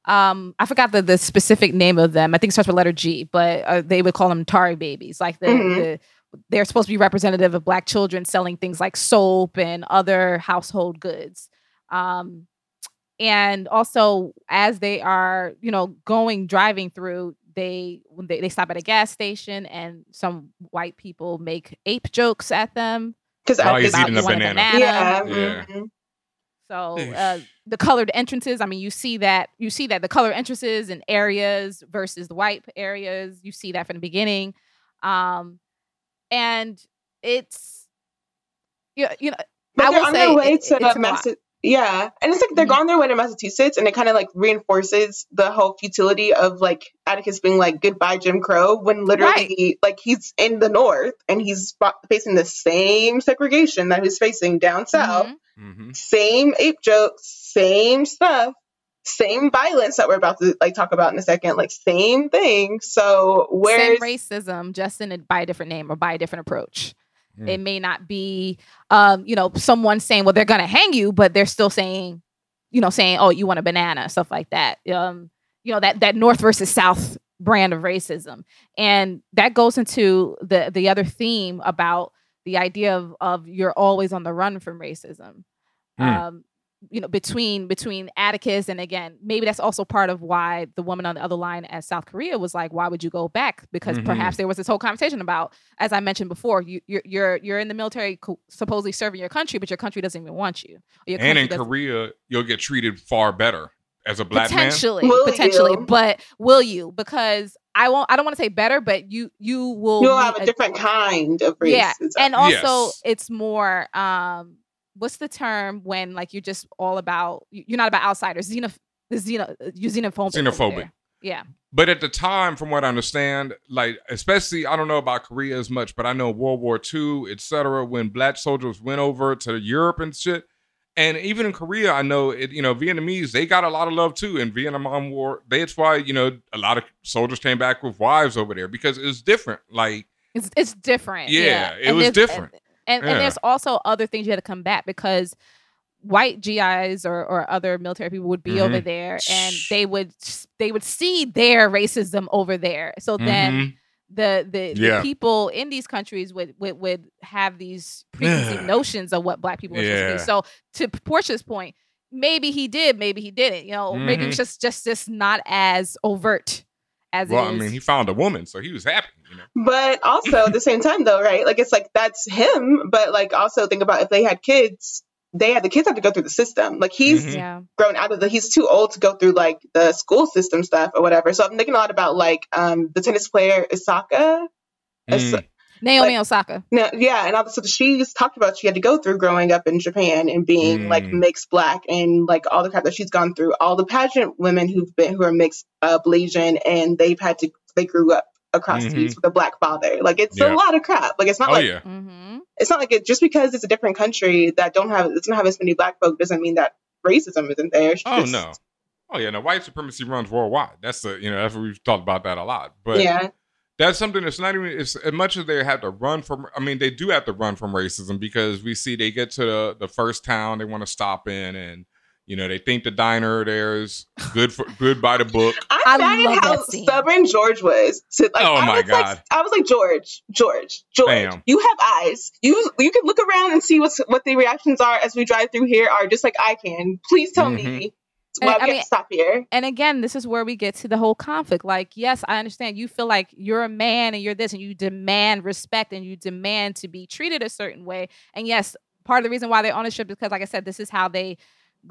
um I forgot the the specific name of them. I think it starts with letter G, but uh, they would call them Tari babies. Like the, Mhm. the they're supposed to be representative of black children selling things like soap and other household goods. Um and also as they are, you know, going driving through they when they, they stop at a gas station and some white people make ape jokes at them because Oh, I he's eating you a want banana. yeah, Yeah. mhm. So uh, the colored entrances, I mean, you see that you see that the colored entrances and areas versus the white areas, you see that from the beginning, um, and it's you know, you know but I they're will say their way to it's a lot. Massa- yeah and it's like they're Mhm. on their way to Massachusetts and it kind of like reinforces the whole futility of like Atticus being like goodbye Jim Crow when literally like he's in the north and he's fa- facing the same segregation that he's facing down south Mhm. Mhm. same ape jokes, same stuff, same violence that we're about to like talk about in a second, like same thing. So same racism, just in a, by a different name or by a different approach. Mm. It may not be, um, you know, someone saying, "Well, they're gonna hang you," but they're still saying, you know, saying, "Oh, you want a banana," stuff like that. Um, you know, that that North versus South brand of racism, and that goes into the the other theme about the idea of of you're always on the run from racism. Mm. Um, you know, between between Atticus and again, maybe that's also part of why the woman on the other line at South Korea was like, "Why would you go back?" Because Mhm. perhaps there was this whole conversation about, as I mentioned before, you, you're you're you're in the military, co- supposedly serving your country, but your country doesn't even want you. Your And in Korea, you'll get treated far better as a black man. potentially, Will potentially, you? but will you? Because I won't. I don't want to say better, but you you will. you'll meet have a different kind of racism. yeah, and also Yes. it's more. um What's the term when like you're just all about you- you're not about outsiders? Xenoph the xeno uh, you xenophobic. over Xenophobic. Yeah. But at the time, from what I understand, like especially I don't know about Korea as much, but I know World War II, etc when black soldiers went over to Europe and shit. And even in Korea, I know it, you know, Vietnamese, they got a lot of love too in Vietnam War. That's why, you know, a lot of soldiers came back with wives over there because it's different. Like, It's it's different. Yeah, it And was different. And and, there's also other things you had to combat because white GIs or, or other military people would be over Mhm. there and they would they would see their racism over there. So then mhm. the the, Yeah. the people in these countries would would, would have these preconceived notions of what black people are supposed to be. So to Porshéa's point, maybe he did, maybe he didn't. You know, maybe it was just just just not as overt as well, it I mean, he found a woman, so he was happy, you know. But also at the same time though, right? Like it's like that's him, but like also think about if they had kids, they had the kids have to go through the system. Like he's Mhm. yeah. grown out of the he's too old to go through like the school system stuff or whatever. So I'm thinking a lot about like um the tennis player Isaka. Is- Mm. Naomi Like- Osaka. No, yeah, and all the stuff that she's talked about she had to go through growing up in Japan and being like Mm. mixed black and like all the crap that she's gone through. All the pageant women who've been who are mixed uh, Blasian and they've had to they grew up across the Mhm. streets with a black father. Like it's Yeah. a lot of crap. Like it's not Oh, like yeah. Mm-hmm. it's not like it just because it's a different country that don't have doesn't have as many black folk doesn't mean that racism isn't there. It's Oh, just- no. Oh, yeah. No, white supremacy runs worldwide. That's the, you know, that's, what we've talked about that a lot. But yeah. That's something that's not even it's as much as they have to run from i mean they do have to run from racism because we see they get to the, the first town they want to stop in and you know they think the diner there is good for good by the book I I'm mad love how that scene. stubborn George was. To, like, Oh I my was like, God. I was like, George, George, George. Bam. You have eyes. You you can look around and see what's what the reactions are as we drive through here are just like I can. Please tell Mhm. me So why And, I we have mean- to stop here? and again, this is where we get to the whole conflict. Like, yes, I understand you feel like you're a man and you're this, and you demand respect and you demand to be treated a certain way. And yes, part of the reason why they own a ship is because, like I said, this is how they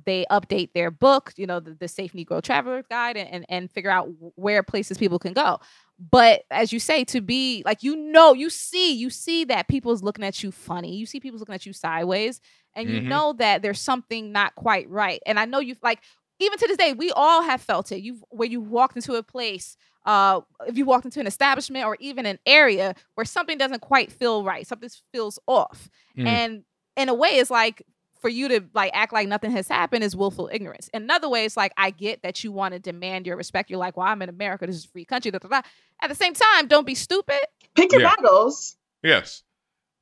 they update their book, you know, the, the Safe Negro Traveler Guide, and, and and figure out where places people can go. But as you say, to be like you know, you see, you see that people's looking at you funny. You see people's looking at you sideways, and you Mhm. know that there's something not quite right. And I know you like even to this day, we all have felt it. You where you walked into a place, uh, if you walked into an establishment or even an area where something doesn't quite feel right, something feels off, Mm. and in a way, it's like for you to like act like nothing has happened is willful ignorance. In another way, it's like I get that you want to demand your respect. You're like, well, I'm in America. This is a free country. Da, da, da. At the same time, don't be stupid. Pick your Yeah. battles. Yes.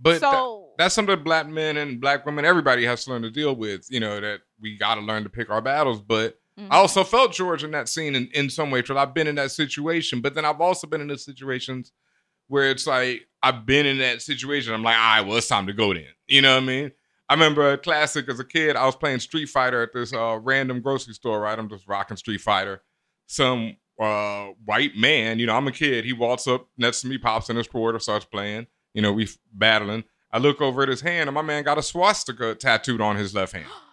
But tha- so that's something black men and black women, everybody has to learn to deal with. You know, that we got to learn to pick our battles. But Mhm. I also felt George in that scene in, in some way, because I've been in that situation. But then I've also been in the situations where it's like, I've been in that situation. I'm like, all right, well, it's time to go then. You know what I mean? I remember a classic as a kid. I was playing Street Fighter at this uh, random grocery store, right? I'm just rocking Street Fighter. Some uh, white man, you know, I'm a kid. He walks up next to me, pops in his quarter, starts playing. You know, we f- battling. I look over at his hand, and my man got a swastika tattooed on his left hand.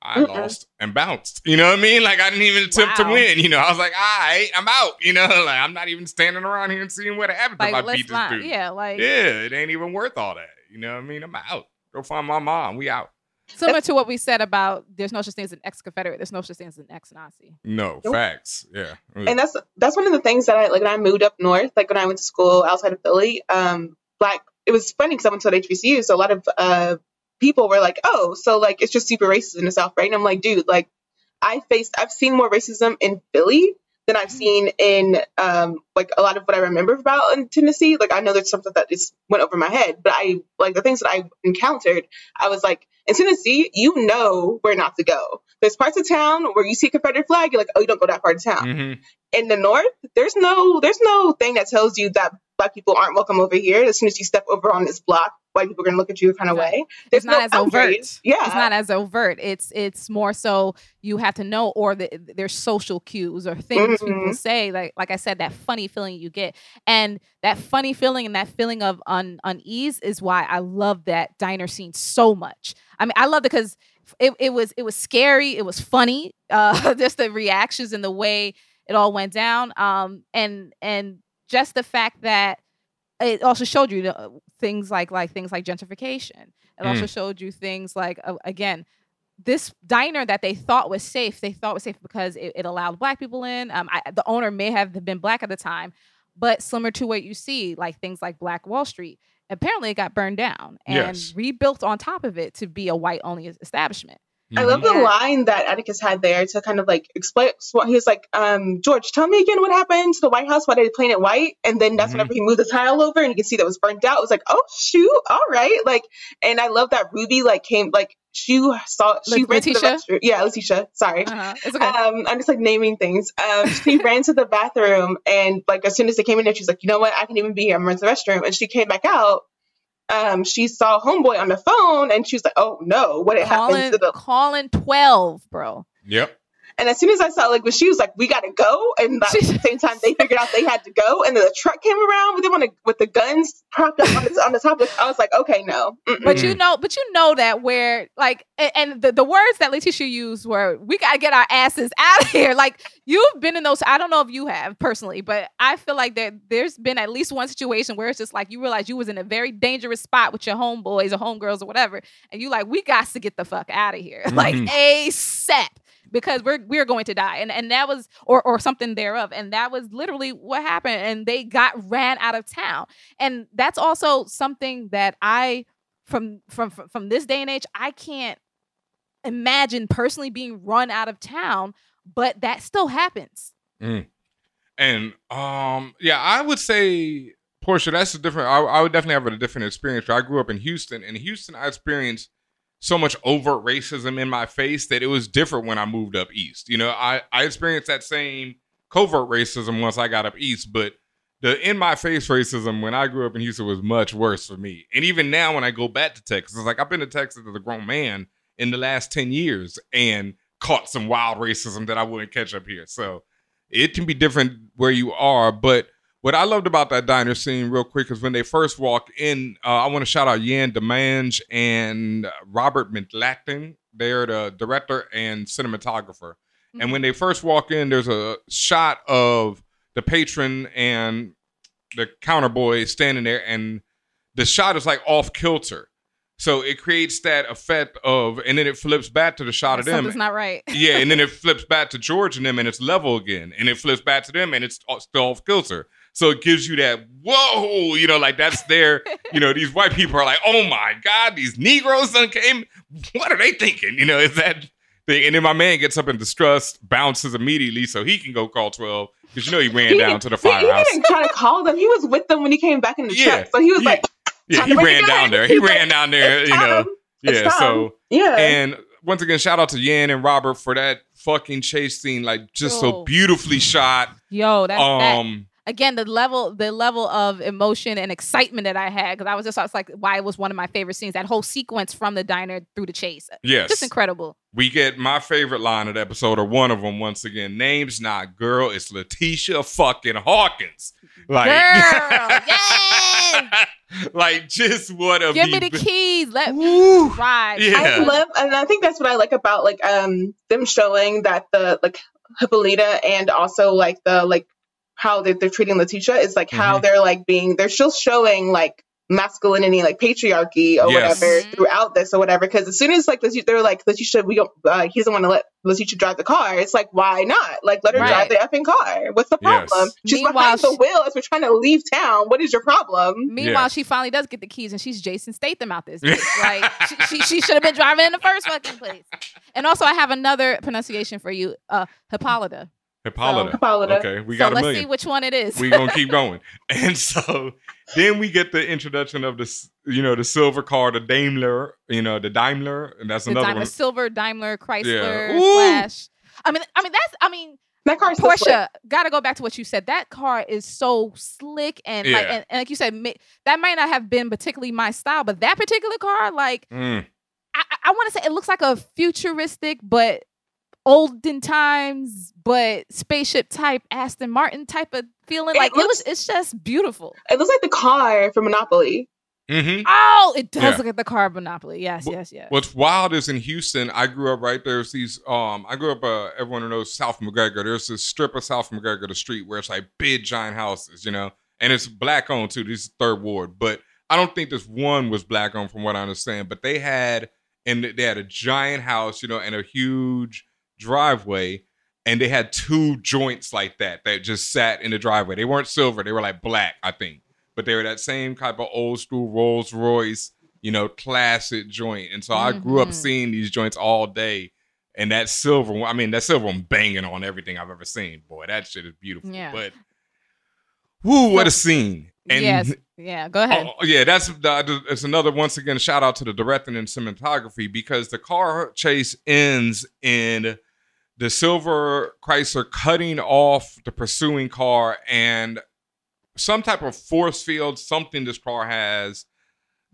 I Mm-mm. lost and bounced. You know what I mean? Like I didn't even attempt to win. You know, I was like, all right, I'm out. You know, like I'm not even standing around here and seeing what happened like if I let's beat this not, dude. yeah, like yeah, it ain't even worth all that. You know what I mean? I'm out. Go find my mom. We out. similar to what we said about there's no such thing as an ex-Confederate. There's no such thing as an ex-Nazi. No Nope. facts. Yeah. and that's that's one of the things that I like when I moved up north, like when I went to school outside of Philly. Um, black. It was funny because I went to an HBCU, so a lot of uh people were like, "Oh, so like it's just super racist in the South, right?" And I'm like, "Dude, like I faced, I've seen more racism in Philly than I've seen in um like a lot of what I remember about in Tennessee. Like I know there's something that just went over my head, but I like the things that I encountered. I was like, in Tennessee, you know where not to go. There's parts of town where you see a Confederate flag, you're like, oh, you don't go that part of town Mhm. in the north there's no there's no thing that tells you that black people aren't welcome over here as soon as you step over on this block white people are going to look at you kind of way It's not no as overt. yeah It's not as overt. It's it's more so you have to know, or the, there's social cues or things people Mhm. say. Like like I said, that funny feeling you get, and that funny feeling and that feeling of un, unease is why I love that diner scene so much. I mean, I love it because it, it was it was scary, it was funny, uh, just the reactions and the way it all went down, um, and and just the fact that it also showed you the, things like like things like gentrification. It also showed you things like uh, again this diner that they thought was safe. They thought was safe because it, it allowed black people in. Um, I, the owner may have been black at the time, but similar to what you see, like things like Black Wall Street, apparently it got burned down and Yes. rebuilt on top of it to be a white only establishment. I love the line that Atticus had there to kind of like explain. So he was like, um, George, tell me again what happened to the White House. Why did they paint it white? And then that's Mhm. whenever he moved the tile over and you can see that it was burnt out. It was like, oh, shoot. All right. Like, and I love that Ruby like came, like, she saw, she Lat- ran to the Letitia? restroom. Yeah, Letitia. Sorry. Uh-huh. It's okay. Um, I'm just like naming things. Um, she ran to the bathroom and like as soon as they came in there, she's like, you know what? I can even be here. I'm running to the restroom. And she came back out. Um, she saw homeboy on the phone and she was like, oh no, what had happened calling, to the calling 12, bro. Yep. and as soon as I saw like when she was like, "We gotta go," and like, at the same time they figured out they had to go, and then the truck came around with them on the, with the guns propped up on the, on the top. Of, I was like, "Okay, no." Mm-mm. But you know, but you know that where like and, and the, the words that Letitia used were we gotta get our asses out of here. Like you've been in those I don't know if you have personally, but I feel like that there's been at least one situation where it's just like you realize you was in a very dangerous spot with your homeboys or homegirls or whatever, and you like, we got to get the fuck out of here. Like Mhm. ASAP. Because we're we're going to die. And and that was or or something thereof. And that was literally what happened. And they got ran out of town. And that's also something that I from from, from this day and age i can't imagine personally being run out of town but that still happens And um, yeah, I would say Porshéa. That's a different. I, I would definitely have a different experience. I grew up in Houston. In Houston, I experienced so much overt racism in my face that it was different when I moved up east. You know, I I experienced that same covert racism once I got up east, but the in my face racism when I grew up in Houston was much worse for me. And even now, when I go back to Texas, it's like I've been to Texas as a grown man in the last ten years, and caught some wild racism that I wouldn't catch up here. So it can be different where you are. But what I loved about that diner scene, real quick, is when they first walk in. Uh, I want to shout out Yann Demange and Robert McLachlan. They're the director and cinematographer. And Mm-hmm. when they first walk in, there's a shot of the patron and the counter boy standing there, and the shot is like off kilter. So it creates that effect of, and then it flips back to the shot of them. Something's not right. yeah, and then it flips back to George and them, and it's level again, and it flips back to them, and it's still off kilter. So it gives you that whoa, you know, like that's their, you know, these white people are like, oh my god, these Negroes done came. What are they thinking? You know, is that thing? And then my man gets up in distrust, bounces immediately, so he can go call twelve because you know he ran He- down to the He, he didn't try to call them. He was with them when he came back in the Yeah, truck. So he was like, Yeah, he ran down there. He ran down there, you know. Yeah, so yeah. and once again, shout out to Yann and Robert for that fucking chase scene, like just so beautifully shot. Yo, that's that. Um, Again, the level, the level of emotion and excitement that I had because I was just, I was like, why it was one of my favorite scenes. That whole sequence from the diner through the chase, yes, just incredible. we get my favorite line of the episode, or one of them. Once again, name's not girl, it's Letitia fucking Hawkins. Like, Girl, yes! like just what a Give me the keys. Let me ride. Yeah. I love, and I think that's what I like about like um them showing that the like Hippolyta and also like the like how they're, they're treating Letitia is like how Mhm. they're like being they're still showing like masculinity like patriarchy or Yes. whatever Mhm. throughout this or whatever because as soon as like Letitia, they're like you should we don't uh, he doesn't want to let Letitia drive the car it's like why not like let her Right. drive the effing car what's the Yes. problem she's Meanwhile, behind the she- wheel as we're trying to leave town what is your problem Meanwhile, Yeah. she finally does get the keys, and she's Jason Statham out this bitch. Like she, she, she should have been driving in the first fucking place. And also, I have another pronunciation for you, uh, Hippolyta. Hippolyta. Hippolyta. Okay, we so got a let's million. see which one it is. We're gonna keep going. And so then we get the introduction of this, you know, the silver car, the Daimler, you know, the Daimler, and that's the another Daimler, one. silver Daimler Chrysler Ooh. slash. I mean, I mean that's. I mean, that car's so slick. Porshéa. Got to go back to what you said. That car is so slick and like, and, and like you said, ma- that might not have been particularly my style, but that particular car, like, Mm, I, I- I want to say it looks like a futuristic, but olden times, but spaceship type Aston Martin type of feeling. It like it was, it's just beautiful. it looks like the car from Monopoly Mm-hmm. Oh, it does Yeah. look like the car of Monopoly. Yes, Wh- yes, yes. What's wild is in Houston, I grew up right there's these um I grew up uh everyone who knows South MacGregor. There's this strip of South MacGregor, the street where it's like big giant houses, you know, and it's black owned too. This is third ward. But I don't think this one was black owned from what I understand. But they had and they had a giant house, you know, and a huge driveway. And they had two joints like that that just sat in the driveway. They weren't silver, they were like black, I think. But they were that same type of old school Rolls Royce you know, classic joint. And so I grew up Mhm. seeing these joints all day. And that silver one, I mean, that silver one banging on everything I've ever seen. Boy, that shit is beautiful. Yeah. But whoo, what a scene. And yes, yeah. Go ahead. Oh, yeah, that's the, it's another once again shout out to the directing and cinematography because the car chase ends in the silver Chrysler cutting off the pursuing car and some type of force field, something this car has.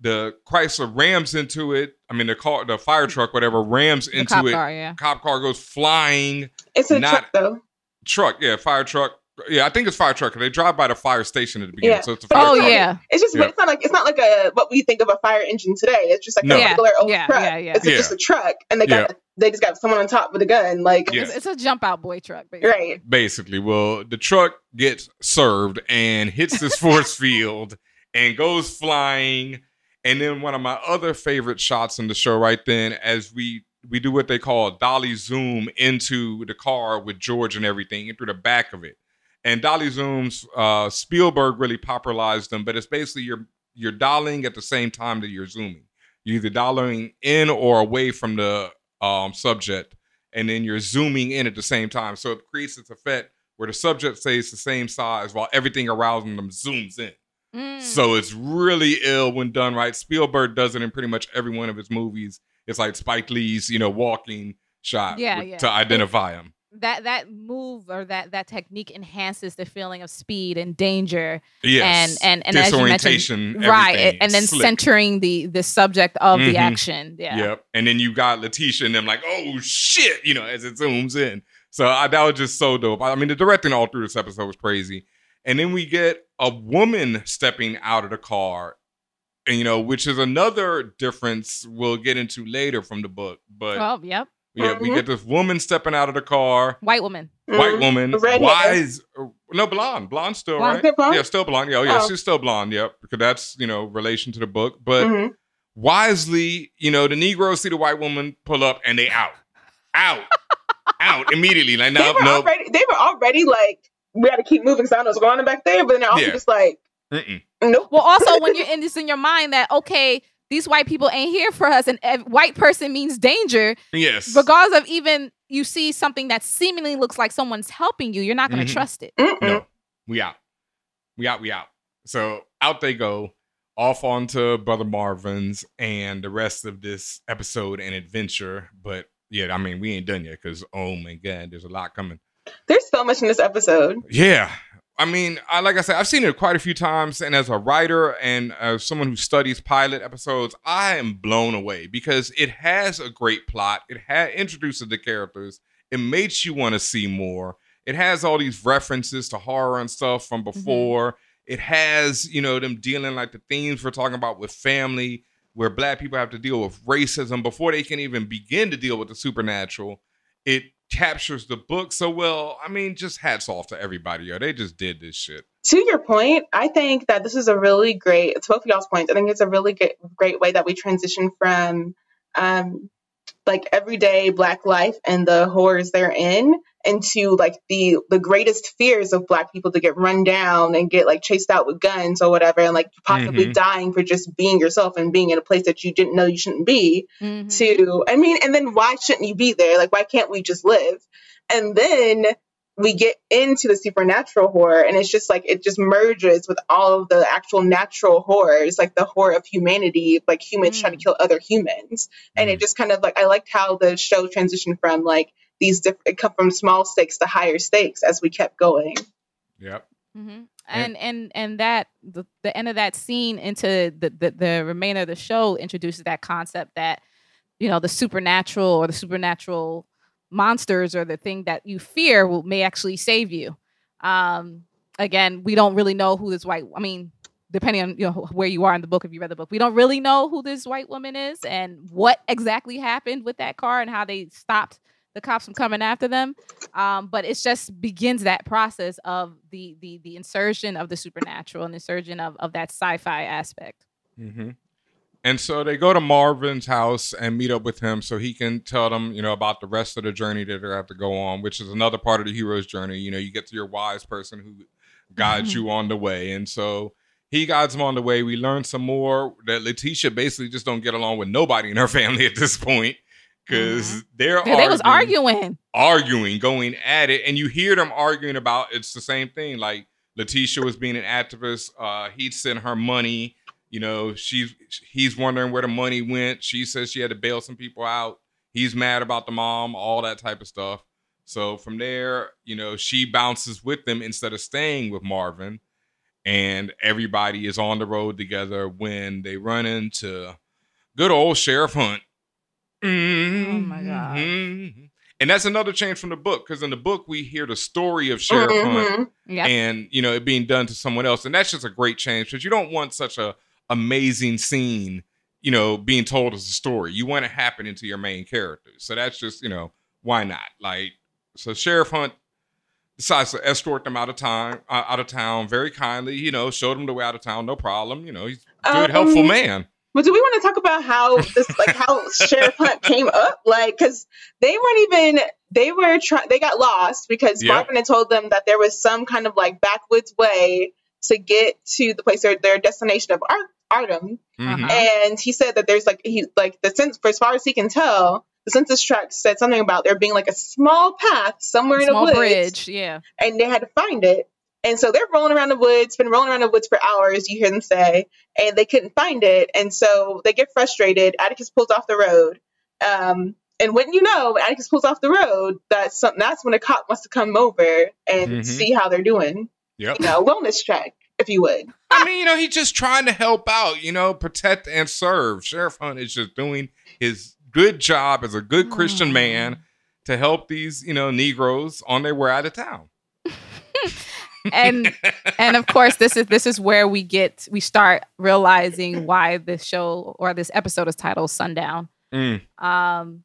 The Chrysler rams into it. I mean, the car, the fire truck, whatever, rams the into cop it. car, yeah. Cop car goes flying. it's a Not- truck though Truck, yeah, fire truck. Yeah, I think it's fire truck. 'cause They drive by the fire station at the beginning, Yeah. so it's a fire truck. Oh truck. yeah, It's just, Yeah. it's not like it's not like a what we think of a fire engine today. It's just like No. a Yeah, regular old yeah, truck. yeah, yeah. It's Yeah. just a truck, and they got they just got someone on top with a gun. Like, Yeah. it's, it's a jump out boy truck, basically. right? basically. Well, the truck gets served and hits this force field and goes flying. And then one of my other favorite shots in the show right then, as we we do what they call a dolly zoom into the car with George and everything, and through the back of it. And dolly zooms, uh, Spielberg really popularized them, but it's basically you're you're dollying at the same time that you're zooming. You're either dollying in or away from the um, subject, and then you're zooming in at the same time. So it creates this effect where the subject stays the same size while everything around them zooms in. Mm. So it's really ill when done right. Spielberg does it in pretty much every one of his movies. It's like Spike Lee's, you know, walking shot Yeah, with- yeah. to identify him. That that move or that that technique enhances the feeling of speed and danger Yes. and and and as you mentioned disorientation, right and then slick. centering the the subject of Mhm. the action yeah Yep. And then you got Letitia and them like, oh shit, you know, as it zooms in. So I, that was just so dope. I mean, the directing all through this episode was crazy. And then we get a woman stepping out of the car, and you know, which is another difference we'll get into later from the book. But oh yep yeah, we Mhm. get this woman stepping out of the car, white woman white woman, Redhead. wise, uh, no blonde, blonde still, Blonde, right? still blonde? Yeah, still blonde. Yeah, oh, yeah, Oh. she's still blonde. Yep, because that's you know relation to the book, but Mhm. wisely, you know, the Negroes see the white woman pull up and they out, out, out immediately. Like They no, were no, already. They were already like, we got to keep moving. So I know what's going back there, but then they're also Yeah. just like, mm-mm. nope. well also when you're in this in your mind that okay these white people ain't here for us and ev- white person means danger yes, regardless of even you see something that seemingly looks like someone's helping you you're not going to Mhm. trust it Mm-mm. no, we out, we out, we out. So out they go, off onto Brother Marvin's and the rest of this episode and adventure. But yeah, I mean, we ain't done yet because oh my god, there's a lot coming. There's so much in this episode. Yeah. I mean, I like I said, I've seen it quite a few times, and as a writer and as someone who studies pilot episodes, I am blown away because it has a great plot. It ha- introduces the characters. It makes you want to see more. It has all these references to horror and stuff from mm-hmm. before. It has, you know, them dealing like the themes we're talking about with family, where black people have to deal with racism before they can even begin to deal with the supernatural. It captures the book so well. I mean, just hats off to everybody, yo. They just did this shit. To your point, I think that this is a really great, to both of y'all's points, I think it's a really good, great way that we transition from um, like everyday Black life and the horrors they're in into like the the greatest fears of Black people to get run down and get like chased out with guns or whatever, and like possibly Mhm. dying for just being yourself and being in a place that you didn't know you shouldn't be. Mhm. to I mean, and then why shouldn't you be there? Like, why can't we just live? And then we get into the supernatural horror, and it's just like it just merges with all of the actual natural horrors, like the horror of humanity, like humans trying to kill other humans. And it just kind of like I liked how the show transitioned from like these different come from small stakes to higher stakes as we kept going. Yep. hmm And and and that the, the end of that scene into the, the the remainder of the show introduces that concept that you know the supernatural or the supernatural monsters or the thing that you fear will may actually save you. Um, again, we don't really know who this white. I mean, depending on you know where you are in the book, if you read the book, we don't really know who this white woman is and what exactly happened with that car and how they stopped the cops from coming after them um, but it just begins that process of the the the insertion of the supernatural and insertion of, of that sci-fi aspect hmm And so they go to Marvin's house and meet up with him so he can tell them, you know, about the rest of the journey that they have to go on, which is another part of the hero's journey. You know, you get to your wise person who guides you on the way. And so he guides them on the way. We learn some more that Letitia basically just don't get along with nobody in her family at this point because they're yeah, they was arguing arguing, going at it, and you hear them arguing about it's the same thing. Like Letitia was being an activist, uh, he'd send her money. You know, she's he's wondering where the money went. She says she had to bail some people out. He's mad about the mom, all that type of stuff. So from there, you know, she bounces with them instead of staying with Marvin, and everybody is on the road together when they run into good old Sheriff Hunt. Oh my God. And that's another change from the book because in the book we hear the story of Sheriff Hunt Mhm. yeah and you know it being done to someone else, and that's just a great change because you don't want such a amazing scene, you know, being told as a story. You want it happening to your main characters, so that's just you know why not? Like so, Sheriff Hunt decides to escort them out of time, uh, out of town, very kindly. You know, showed them the way out of town, no problem. You know, he's a good, Um, helpful man. But do we want to talk about how this, like, how Sheriff Hunt came up? Like, because they weren't even, they were trying, they got lost because Yeah. Marvin had told them that there was some kind of like backwoods way to get to the place, their, their destination of Ar- Ardham. Mhm. Uh-huh. And he said that there's like, he, like, the sense, for as far as he can tell, the census tract said something about there being like a small path somewhere in the small woods bridge yeah and they had to find it. And so they're rolling around the woods, been rolling around the woods for hours, you hear them say, and they couldn't find it. And so they get frustrated. Atticus pulls off the road. Um, And when you know, when Atticus pulls off the road, that's something. That's when a cop wants to come over and Mhm. see how they're doing. Yep. You know, wellness check, if you would. I mean, you know, he's just trying to help out, you know, protect and serve. Sheriff Hunt is just doing his good job as a good Christian man to help these, you know, Negroes on their way out of town. and and of course this is this is where we get we start realizing why this show or this episode is titled sundown Mm. um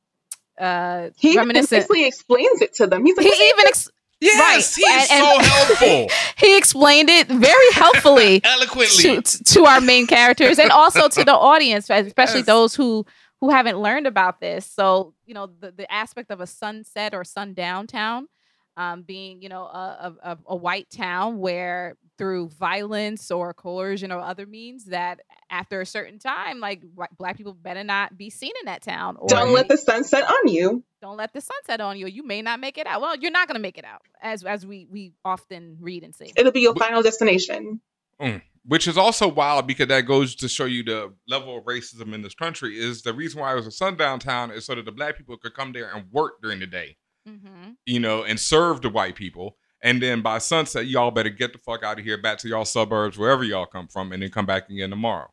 uh He even reminiscent basically explains it to them. He's like, he even ex- Yes, Right. he's And- so helpful, he explained it very helpfully eloquently. to, to our main characters and also to the audience especially Yes. those who who haven't learned about this so you know the, the aspect of a sunset or sundown town um, being you know a, a, a- a white town where through violence or coercion or other means that after a certain time like wh- black people better not be seen in that town or Don't let the sun set on you. don't let the sunset on you you may not make it out well you're not going to make it out as as we we often read and see It'll be your final destination. Which is also wild because that goes to show you the level of racism in this country. Is the reason why it was a sundown town is so that the black people could come there and work during the day. Mm-hmm. you know, and serve the white people. And then by sunset, y'all better get the fuck out of here, back to y'all suburbs, wherever y'all come from, and then come back again tomorrow.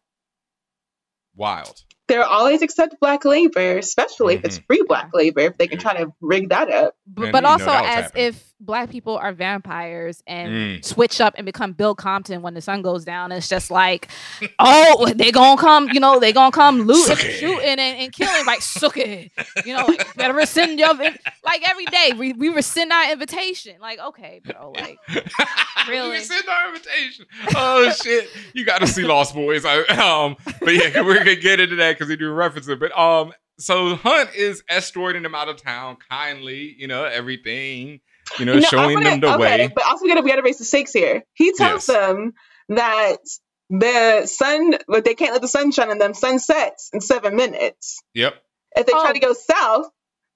Wild. They'll always accept black labor, especially if it's Mm-hmm. free black labor, if they can try to rig that up. but, Man, but you know also as happening. if black people are vampires and Mm. switch up and become Bill Compton when the sun goes down. It's just like, oh, they gonna come, you know, they gonna come looting, shooting, and, and killing. Like, suck it, you know, like, better rescind your like every day we, we rescind our invitation. Like, okay, bro, like Really? we send our invitation. Oh shit! You got to see Lost Boys. I, um, but yeah, we're gonna get into that because we do reference it. But um, so Hunt is escorting them out of town kindly. You know everything. You know, No, showing I'm them gonna- the okay, way. But also, we gotta we gotta raise the stakes here. He tells Yes. them that the sun, but they can't let the sun shine on them. Sun sets in seven minutes. Yep. If they Oh. try to go south,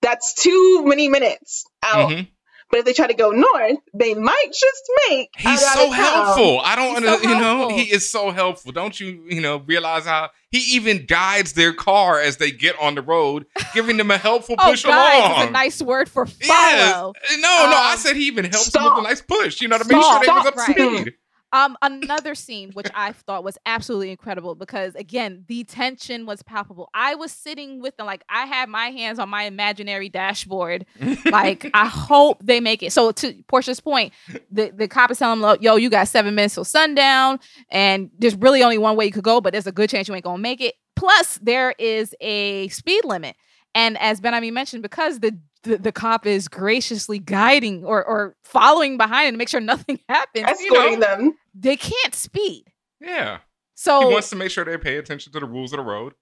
that's too many minutes out. Mhm. But if they try to go north, they might just make. He's so helpful. I don't, He's under, so you know, helpful. he is so helpful. Don't you, you know, realize how he even guides their car as they get on the road, giving them a helpful oh, push guys, along. is a nice word for Yes. follow. No, no, I Um, said he even helps them with a nice push. You know, what to make sure Stop. they was up Right. speed. Um, another scene which I thought was absolutely incredible because again, the tension was palpable. I was sitting with them, like I had my hands on my imaginary dashboard. Like I hope they make it. So to Porshéa's point, the the cop is telling them, "Yo, you got seven minutes till sundown, and there's really only one way you could go, but there's a good chance you ain't gonna make it. Plus, there is a speed limit." And as Benhameen mentioned, because the the, the cop is graciously guiding or, or following behind it to make sure nothing happens. you know, Escorting them. they can't speed. Yeah. So He wants to make sure they pay attention to the rules of the road.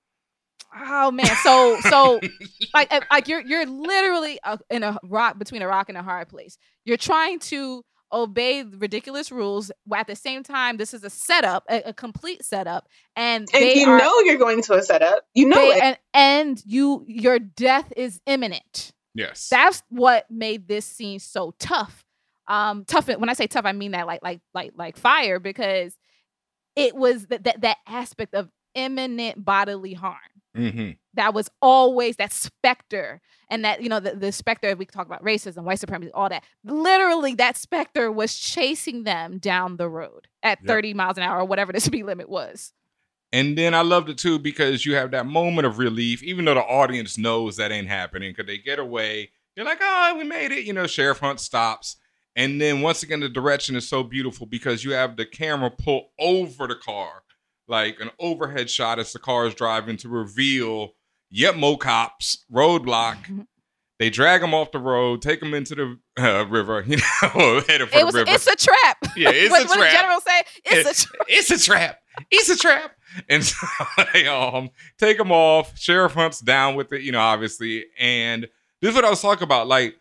oh man, so so like like you're you're literally uh, in a rock between a rock and a hard place. You're trying to obey ridiculous rules at the same time this is a setup, a, a complete setup, and And they you are know you're going to a setup. You know they- it. and and you your death is imminent. Yes. That's what made this scene so tough. Um, tough. When I say tough, I mean that like like like like fire because it was that that that aspect of imminent bodily harm hmm that was always that specter and that you know the, the specter we talk about racism white supremacy all that literally that specter was chasing them down the road at Yep. 30 miles an hour or whatever the speed limit was And then I loved it too because you have that moment of relief, even though the audience knows that ain't happening, because they get away. You're like, oh, we made it. You know, Sheriff Hunt stops. And then once again, the direction is so beautiful because you have the camera pull over the car, like an overhead shot as the car is driving to reveal, yep, Mo cops, roadblock. They drag him off the road, take him into the uh, river, you know, headed for it the was river. it's a trap yeah, it's what, a trap. what the general say it's a trap it's a trap. It's a trap. And so they um take him off. Sheriff Hunt's down with it, you know, obviously. And this is what I was talking about. Like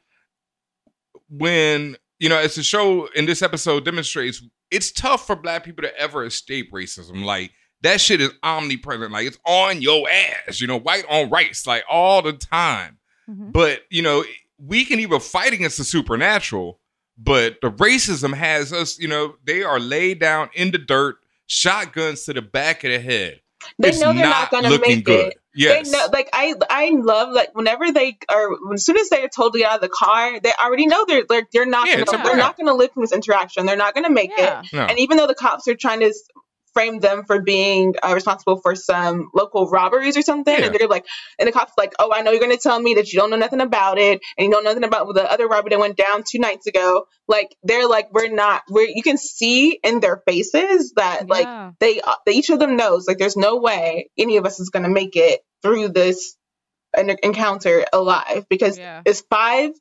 when you know, it's a show in this episode demonstrates it's tough for black people to ever escape racism. Like that shit is omnipresent. Like it's on your ass, you know, white on rice, like all the time. Mhm. But you know, we can even fight against the supernatural, but the racism has us, you know, they are laid down in the dirt, shotguns to the back of the head. They It's know they're not, gonna looking make good. it. Yes. They know, like I, I love like whenever they are, as soon as they are totally out of the car, they already know they're they're, they're not Yeah, gonna, they're not going to live from this interaction. They're not going to make Yeah. it. No. And even though the cops are trying to s- frame them for being uh, responsible for some local robberies or something, Yeah. and they're like, and the cops like, oh, I know you're going to tell me that you don't know nothing about it, and you know nothing about the other robbery that went down two nights ago. Like they're like, we're not. We're you can see in their faces that like they, uh, they each of them knows like there's no way any of us is going to make it through this en- encounter alive because Yeah. it's five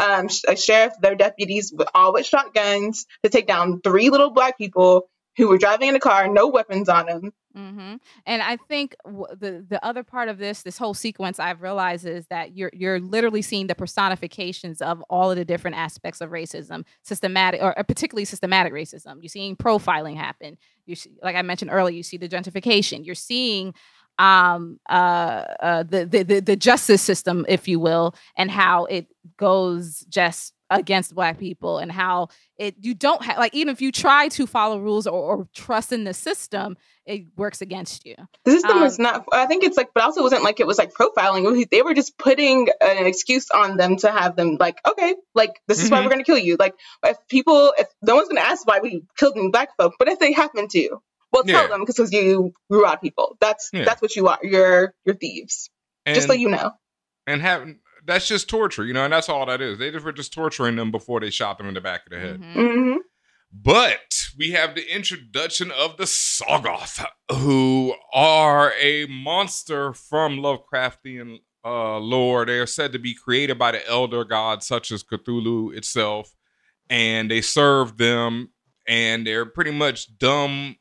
um a sheriff their deputies with all with shotguns to take down three little black people who were driving in a car no weapons on them hmm And I think w- the the other part of this this whole sequence I've realized is that you're you're literally seeing the personifications of all of the different aspects of racism, systematic or uh, particularly systematic racism. You're seeing profiling happen. You see, like I mentioned earlier, you see the gentrification. You're seeing um uh, uh the, the the the justice system if you will and how it goes just against black people and how it you don't have like even if you try to follow rules or, or trust in the system it works against you. The system Um, is not i think it's like but also wasn't like it was like profiling. Was- they were just putting an excuse on them to have them like okay like this is why Mhm. we're going to kill you. Like if people if no one's going to ask why we killed any black folk but if they happen to well tell Yeah. them because you grew out people that's Yeah. that's what you are you're you're thieves and, just so you know and having that's just torture, you know, and that's all that is. They just were just torturing them before they shot them in the back of the head. Mhm. hmm But we have the introduction of the Shoggoth, who are a monster from Lovecraftian uh, lore. They are said to be created by the elder gods, such as Cthulhu itself, and they serve them. And they're pretty much dumb,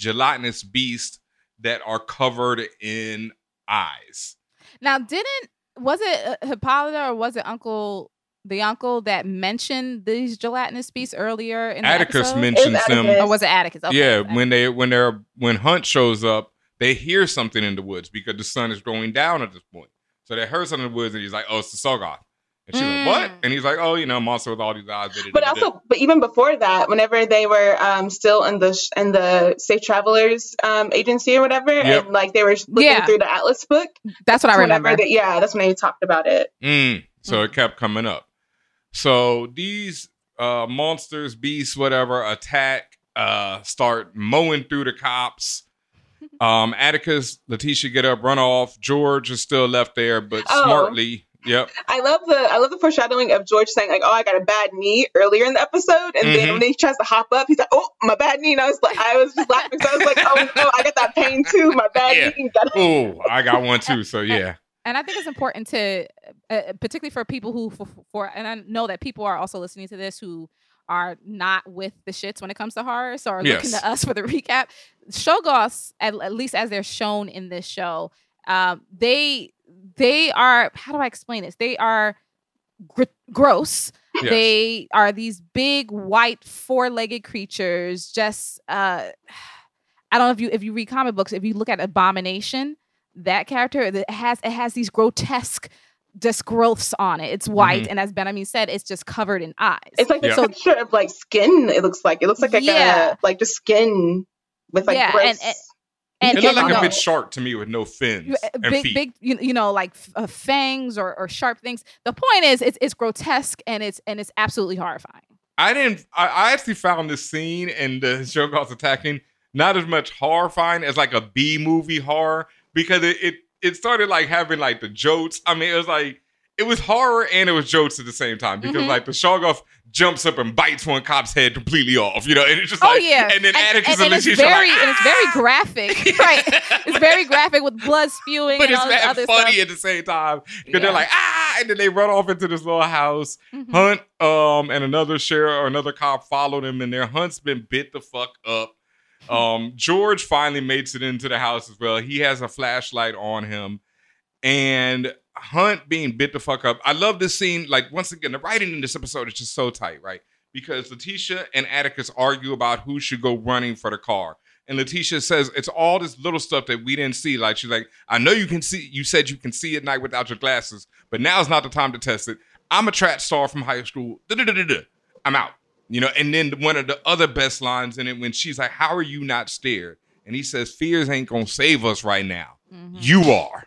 gelatinous beasts that are covered in eyes. now didn't was it uh, hippolyta or was it uncle the uncle that mentioned these gelatinous beasts earlier in Atticus episode? mentions It's them. Or was it atticus okay, yeah, it was when they when they're when Hunt shows up, they hear something in the woods because the sun is going down at this point. So they heard something in the woods, and he's like, "Oh, it's the Shoggoth." And she's like, "What?" Mm. And he's like, "Oh, you know, a monster with all these eyes." da, da, but da, da." also but even before that whenever they were um still in the sh- in the safe travelers um agency or whatever Yep. and like they were looking Yeah. through the atlas book that's what i whenever remember they- yeah that's when they talked about it Mm, so Mm. it kept coming up. So these uh, monsters, beasts, whatever, attack, uh, start mowing through the cops. Um, Atticus, Letitia get up, run off. George is still left there, but Oh. smartly, yep. i love the i love the foreshadowing of george saying like oh i got a bad knee earlier in the episode and then Mhm. when he tries to hop up he's like oh my bad knee and i was like i was just laughing because i was like oh no i got that pain too my bad Yeah. knee Oh, I got one too. So yeah, and I think it's important to, uh, particularly for people who, for, for, and I know that people are also listening to this who are not with the shits when it comes to horror, so are looking to us for the recap. Shoggoths, at, at least as they're shown in this show, um, they they are. How do I explain this? They are gr- gross. yes. They are these big white four-legged creatures. Just uh, I don't know if you if you read comic books, if you look at Abomination, that character it has it has these grotesque just growths on it. It's white, and as Benhameen said, it's just covered in eyes. it's like the Yeah. texture of like skin it looks like it looks like, like Yeah. a like just skin with like Yeah, gross and- and- and, it looked like a big shark to me with no fins uh, and big, feet. big, you, you know, like uh, fangs or, or sharp things. The point is, it's it's grotesque and it's and it's absolutely horrifying. I didn't. I, I actually found this scene and the Shoggoths attacking not as much horrifying as like a B movie horror because it, it it started like having like the jokes. I mean, it was like it was horror and it was jokes at the same time because Mhm. like the Shoggoth jumps up and bites one cop's head completely off, you know, and it's just Oh like, yeah, and then Atticus and, and, and it's Letitia are very like, and it's very "Ah!" graphic, right? It's very graphic with blood spewing But and it's mad funny stuff. at the same time because Yeah. they're like ah, and then they run off into this little house. Mhm. Hunt um and another sheriff or another cop followed him, and their hunt's been bit the fuck up. Um, George finally makes it into the house as well. He has a flashlight on him, and Hunt being bit the fuck up. I love this scene. Like once again, the writing in this episode is just so tight, right? Because Letitia and Atticus argue about who should go running for the car. And Letitia says it's all this little stuff that we didn't see. Like she's like, I know you can see. You said you can see at night without your glasses, but now's not the time to test it. I'm a track star from high school. Da-da-da-da-da. I'm out. You know. And then one of the other best lines in it when she's like, "How are you not scared?" And he says, "Fears ain't gonna save us right now. Mhm. You are."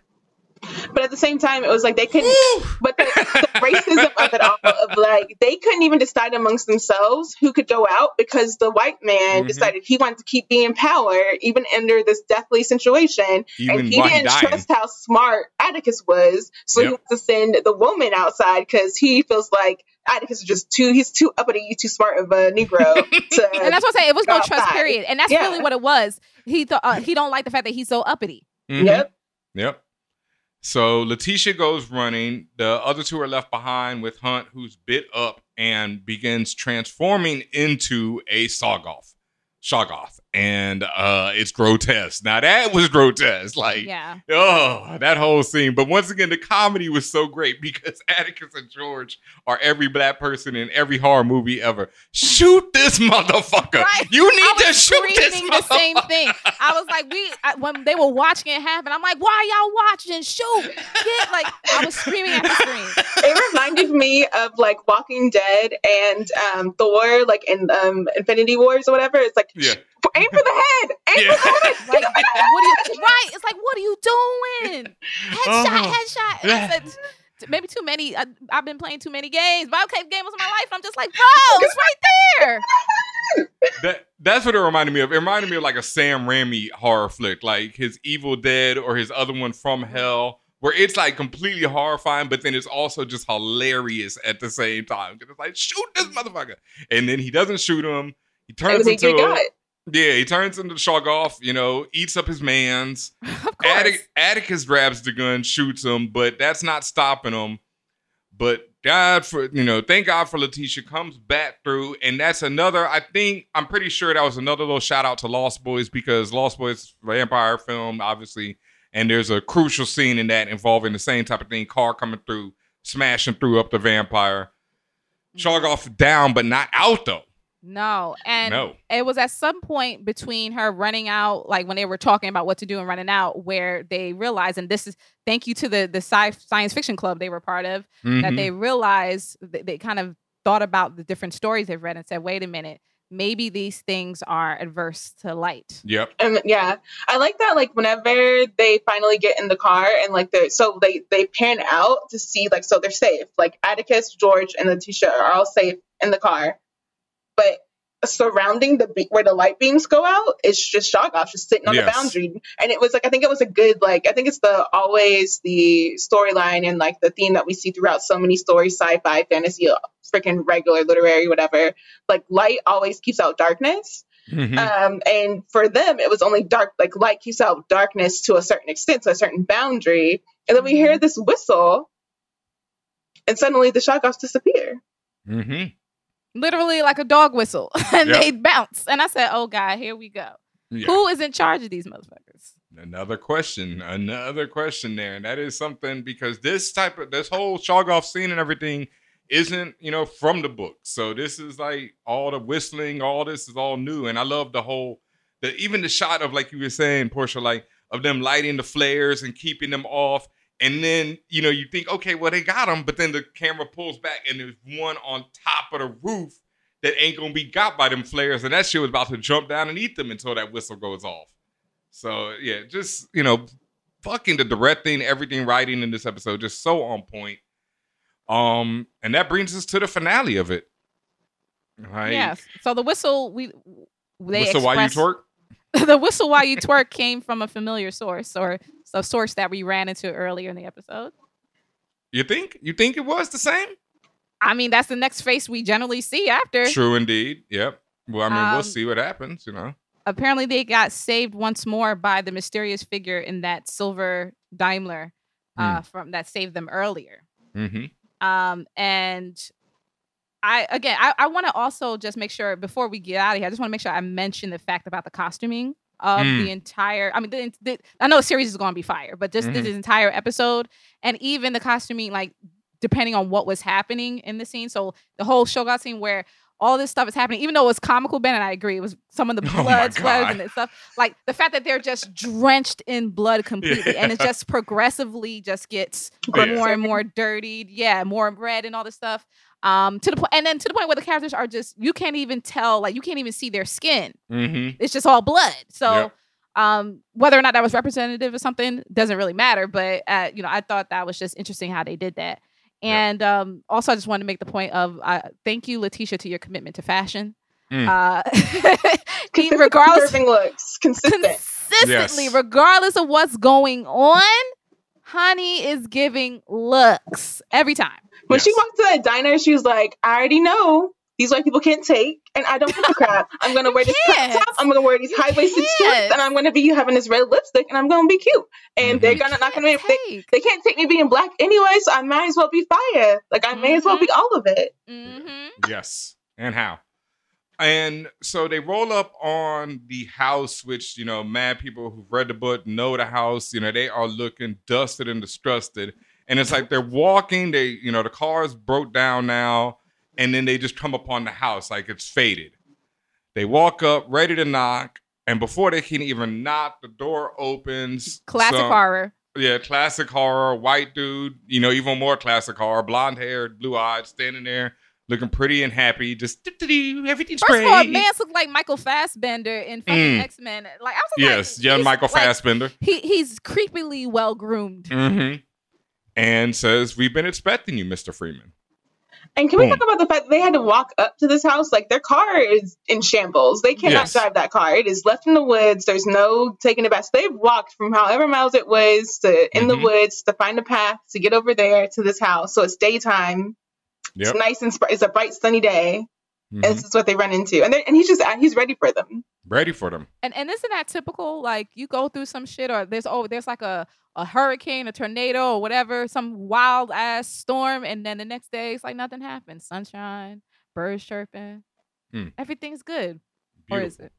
But at the same time, it was like they couldn't. But the, the racism of it all, of like they couldn't even decide amongst themselves who could go out because the white man Mhm. decided he wanted to keep being in power even under this deathly situation, Even and he didn't dying. trust how smart Atticus was, so he Yep. wants to send the woman outside because he feels like Atticus is just too. He's too uppity, you too smart of a Negro to. And that's what I'm saying. It was no trust period, and that's Yeah. really what it was. He thought uh, he don't like the fact that he's so uppity. Mhm. Yep. Yep. So Letitia goes running. The other two are left behind with Hunt, who's bit up and begins transforming into a Sawgoth. Shoggoth. And uh it's grotesque. Now that was grotesque. Like Yeah, Oh, that whole scene. But once again, the comedy was so great because Atticus and George are every black person in every horror movie ever. Shoot this motherfucker. Right. You need I to shoot this screaming the same thing. I was like, we I, when they were watching it happen, I'm like, why y'all watching? Shoot! Get like I was screaming at the screen. it reminded me of like Walking Dead and um, Thor, like in um, Infinity Wars or whatever. It's like Yeah. Aim for the head, aim Yeah. for the head. Like, what are you? Right? It's like, what are you doing? Headshot, Oh. headshot. And Yeah. I said, t- maybe too many. I, I've been playing too many games. But okay, game was my life. I'm just like, bro, it's right there. That that's what it reminded me of. It reminded me of like a Sam Raimi horror flick, like his Evil Dead or his other one from mm-hmm. Hell, where it's like completely horrifying, but then it's also just hilarious at the same time. 'Cause It's like shoot this mm-hmm. motherfucker, and then he doesn't shoot him. He turns then you into got yeah, he turns into Shoggoth. You know, eats up his man's. Of course. Attic- Atticus grabs the gun, shoots him, but that's not stopping him. But God for you know, thank God for Letitia comes back through, and that's another. I think I'm pretty sure that was another little shout out to Lost Boys because Lost Boys vampire film, obviously, and there's a crucial scene in that involving the same type of thing: car coming through, smashing through up the vampire. Mm. Shoggoth down, but not out though. No, and no. it was at some point between her running out, like when they were talking about what to do and running out, where they realized, and this is thank you to the the sci- science fiction club they were part of, that Mhm. they realized they, they kind of thought about the different stories they've read and said, wait a minute, maybe these things are adverse to light. Yep. And yeah, I like that. Like whenever they finally get in the car and like they so they they pan out to see like so they're safe. Like Atticus, George, and Letitia are all safe in the car, but surrounding the be- where the light beams go out, it's just Shoggoth just sitting on Yes. the boundary. And it was like I think it was a good like I think it's the always the storyline and like the theme that we see throughout so many stories, sci-fi, fantasy, freaking regular literary, whatever. Like light always keeps out darkness. Mhm. Um, and for them, it was only dark, like light keeps out darkness to a certain extent, to a certain boundary. And then we hear this whistle, and suddenly the shotguns disappear. Mhm. Literally like a dog whistle, and Yep. they bounce. And I said, oh God, here we go. Yeah. Who is in charge of these motherfuckers? Another question, another question there, and that is something because this type of this whole Shoggoth scene and everything isn't you know from the book. So this is like all the whistling, all this is all new, and I love the whole the even the shot of like you were saying, Porshéa, like of them lighting the flares and keeping them off. And then, you know, you think, okay, well, they got them, but then the camera pulls back and there's one on top of the roof that ain't gonna be got by them flares, and that shit was about to jump down and eat them until that whistle goes off. So yeah, just you know, fucking the directing, everything writing in this episode just so on point. Um, and that brings us to the finale of it. Right? Yes. So the whistle we they Whistle while you express- twerk. the whistle while you twerk came from a familiar source or a source that we ran into earlier in the episode. You think? You think it was the same? I mean, that's the next face we generally see after. True indeed. Yep. Well, I mean, we'll Um, see what happens. You know. Apparently, they got saved once more by the mysterious figure in that silver Daimler uh, from that saved them earlier. Mm-hmm. Um, and I again, I, I want to also just make sure before we get out of here, I just want to make sure I mention the fact about the costuming of Mm. the entire. I mean, the, the, I know the series is going to be fire, but just Mhm. this entire episode and even the costuming, like depending on what was happening in the scene. So the whole Shogun scene where all this stuff is happening, even though it was comical, Ben and I agree, it was some of the Oh blood splatters and stuff. Like the fact that they're just drenched in blood completely, and it just progressively just gets Yeah. more and more dirtied. Yeah, more red and all this stuff. Um, to the point, and then to the point where the characters are just you can't even tell, like you can't even see their skin. Mm-hmm. It's just all blood. So, Yep. Um, whether or not that was representative of something doesn't really matter, but uh, you know, I thought that was just interesting how they did that. And um, also, I just wanted to make the point of uh, thank you, Letitia, to your commitment to fashion. Mm. Uh, Consistent regardless, looks consistent. consistently, Yes. regardless of what's going on, honey is giving looks every time. When she walked to that diner, she was like, "I already know these white people can't take, and I don't give a crap. I'm gonna wear this crop top. I'm gonna wear these high waisted can't. shorts, and I'm gonna be having this red lipstick, and I'm gonna be cute. And they're Mhm. gonna not gonna Can't be, they, take. they can't take me being black anyway, so I might as well be fire. Like I may as well be all of it. Mhm. Yes. And how? And so they roll up on the house, which, you know, mad people who've read the book know the house. You know, they are looking dusted and distrusted. And it's like they're walking, they, you know, the car's broke down now. And then they just come upon the house like it's faded. They walk up, ready to knock. And before they can even knock, the door opens. Classic Some- horror. yeah, classic horror, white dude, you know, even more classic horror, blonde haired, blue eyed, standing there looking pretty and happy, just "Do-do-do, everything's First great. of all, man looked like Michael Fassbender in fucking Mm. X Men. Like I was yes, young he's, Michael like, Fassbender. He he's creepily well groomed. hmm And says, We've been expecting you, Mr. Freeman. And can we talk about the fact that they had to walk up to this house? Like their car is in shambles. They cannot Yes. drive that car. It is left in the woods. There's no taking it back. So they've walked from however miles it was to in the Mhm. woods to find a path to get over there to this house. So it's daytime. Yep. It's nice and sp- it's a bright sunny day. Mhm. And this is what they run into. And and he's just he's ready for them. Ready for them. And and isn't that typical? Like you go through some shit, or there's oh there's like a a hurricane, a tornado, or whatever, some wild ass storm, and then the next day it's like nothing happened. Sunshine, birds chirping, Hmm. everything's good. Or is it?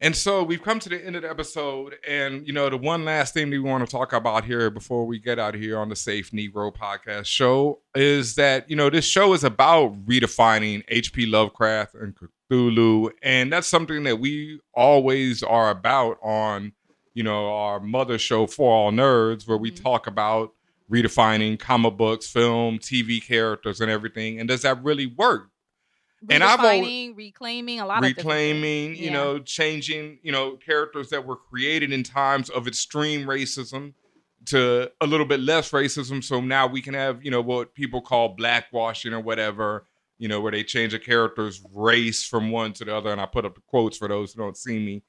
And so we've come to the end of the episode. And, you know, the one last thing we want to talk about here before we get out of here on the Safe Negro podcast show is that, you know, this show is about redefining H.P. Lovecraft and Cthulhu. And that's something that we always are about on, you know, our mother show, For All Nerds, where we Mhm. talk about redefining comic books, film, TV characters, and everything. And does that really work? And I've al- Redefining, reclaiming a lot of different reclaiming, you Yeah. know, changing, you know, characters that were created in times of extreme racism to a little bit less racism. So now we can have, you know, what people call blackwashing or whatever, you know, where they change a character's race from one to the other. And I put up the quotes for those who don't see me.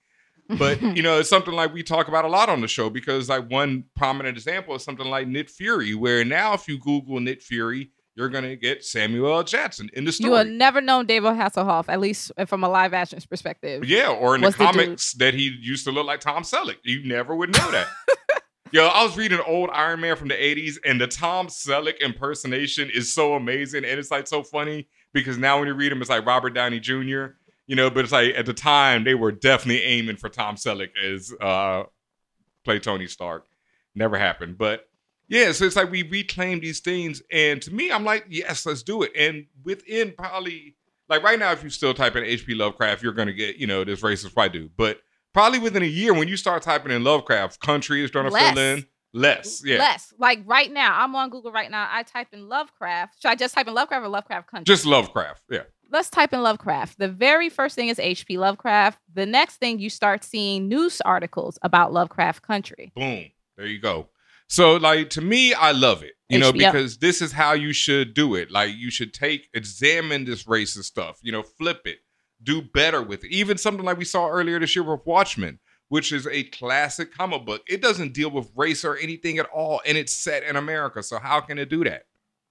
But, you know, it's something like we talk about a lot on the show because, like, one prominent example is something like Nick Fury, where now if you Google Nick Fury, you're going to get Samuel L. Jackson in the story. you will never know David Hasselhoff, at least from a live action perspective. Yeah, or in the Was the dude. comics that he used to look like Tom Selleck. You never would know that. Yo, I was reading old Iron Man from the 80s, and the Tom Selleck impersonation is so amazing. And it's like so funny because now when you read him, it's like Robert Downey Jr., you know, but it's like at the time they were definitely aiming for Tom Selleck as uh play Tony Stark. Never happened. But yeah, so it's like we reclaim these things. And to me, I'm like, yes, let's do it. And within probably like right now, if you still type in HP Lovecraft, you're gonna get, you know, this racist white dude. But probably within a year, when you start typing in Lovecraft, country is gonna Less. fill in less. Yeah. Less. Like right now, I'm on Google right now. I type in Lovecraft. Should I just type in Lovecraft or Lovecraft Country? Just Lovecraft. Yeah. Let's type in Lovecraft. The very first thing is HP Lovecraft. The next thing you start seeing news articles about Lovecraft Country. Boom. There you go. So, like, to me, I love it, you know, HBO. because this is how you should do it. Like, you should take, examine this racist stuff, you know, flip it, do better with it. Even something like we saw earlier this year with Watchmen, which is a classic comic book. It doesn't deal with race or anything at all, and it's set in America. So, how can it do that?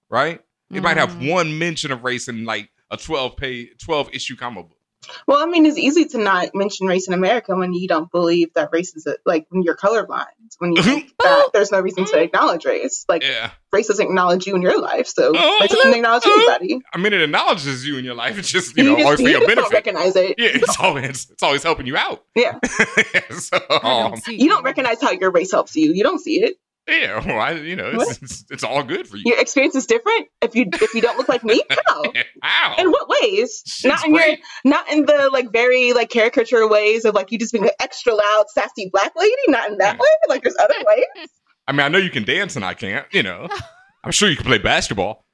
Right? It might have Mhm. one mention of race in like a 12 page, 12 issue comic book. Well, I mean, it's easy to not mention race in America when you don't believe that race is a, like when you're colorblind. When you think that there's no reason to acknowledge race. Like Yeah. race doesn't acknowledge you in your life, so Oh, race doesn't acknowledge anybody. I mean, it acknowledges you in your life. It's just, you You know, just, always for your just don't benefit. recognize it. Yeah, it's always it's always helping you out. Yeah. so, um, You don't recognize how your race helps you. You don't see it. Yeah, well, I, you know, it's, it's, it's all good for you. Your experience is different. If you if you don't look like me, how? Wow. In what ways? Shit's not in great. your not in the like very like caricature ways of like you just being an extra loud, sassy black lady. Not in that hmm. way. Like there's other ways. I mean, I know you can dance and I can't. You know, I'm sure you can play basketball.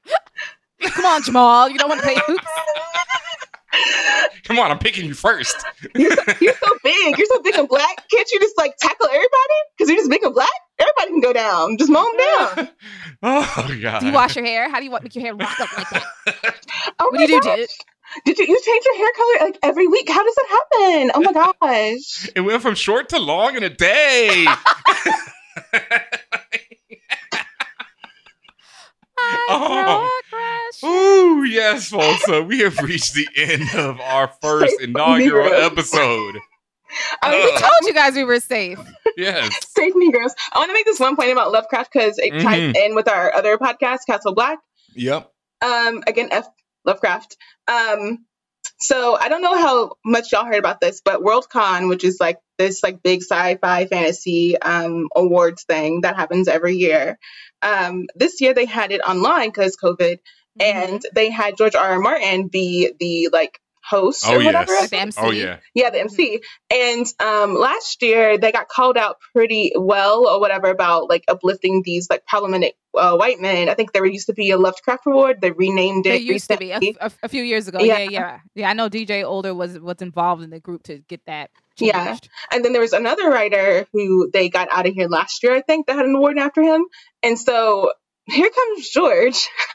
Come on, Jamal. You don't want to play hoops? Come on, I'm picking you first. You're so, you're so big. You're so big and black. Can't you just like tackle everybody? Because you're just big and black. Everybody can go down. Just mow them down. oh god. Do you wash your hair? How do you want make your hair rock up like that? Oh What my do you do, gosh. Jit? Did you, you change your hair color like every week? How does that happen? Oh my gosh. It went from short to long in a day. Oh. Progress. Ooh, yes, folks. So we have reached the end of our first inaugural Negroes. Episode. Um, Uh. We told you guys we were safe. Yes. Safe Negroes. I want to make this one point about Lovecraft because it ties Mhm. in with our other podcast, Castle Black. Yep. Um, again, F Lovecraft. Um, so I don't know how much y'all heard about this, but Worldcon, which is like this like big sci-fi fantasy um awards thing that happens every year. Um, this year they had it online because COVID, and they had George R. R. Martin be the like host Oh or whatever. yes. The MC. Oh yeah. Yeah, the MC. And um, last year they got called out pretty well or whatever about like uplifting these like problematic uh, white men. I think there used to be a Lovecraft Award. They renamed it. They used to be a, recently. a, a few years ago. Yeah. Yeah. yeah, yeah, I know DJ Older was was involved in the group to get that changed. Yeah. And then there was another writer who they got out of here last year, I think, that had an award after him. And so here comes George.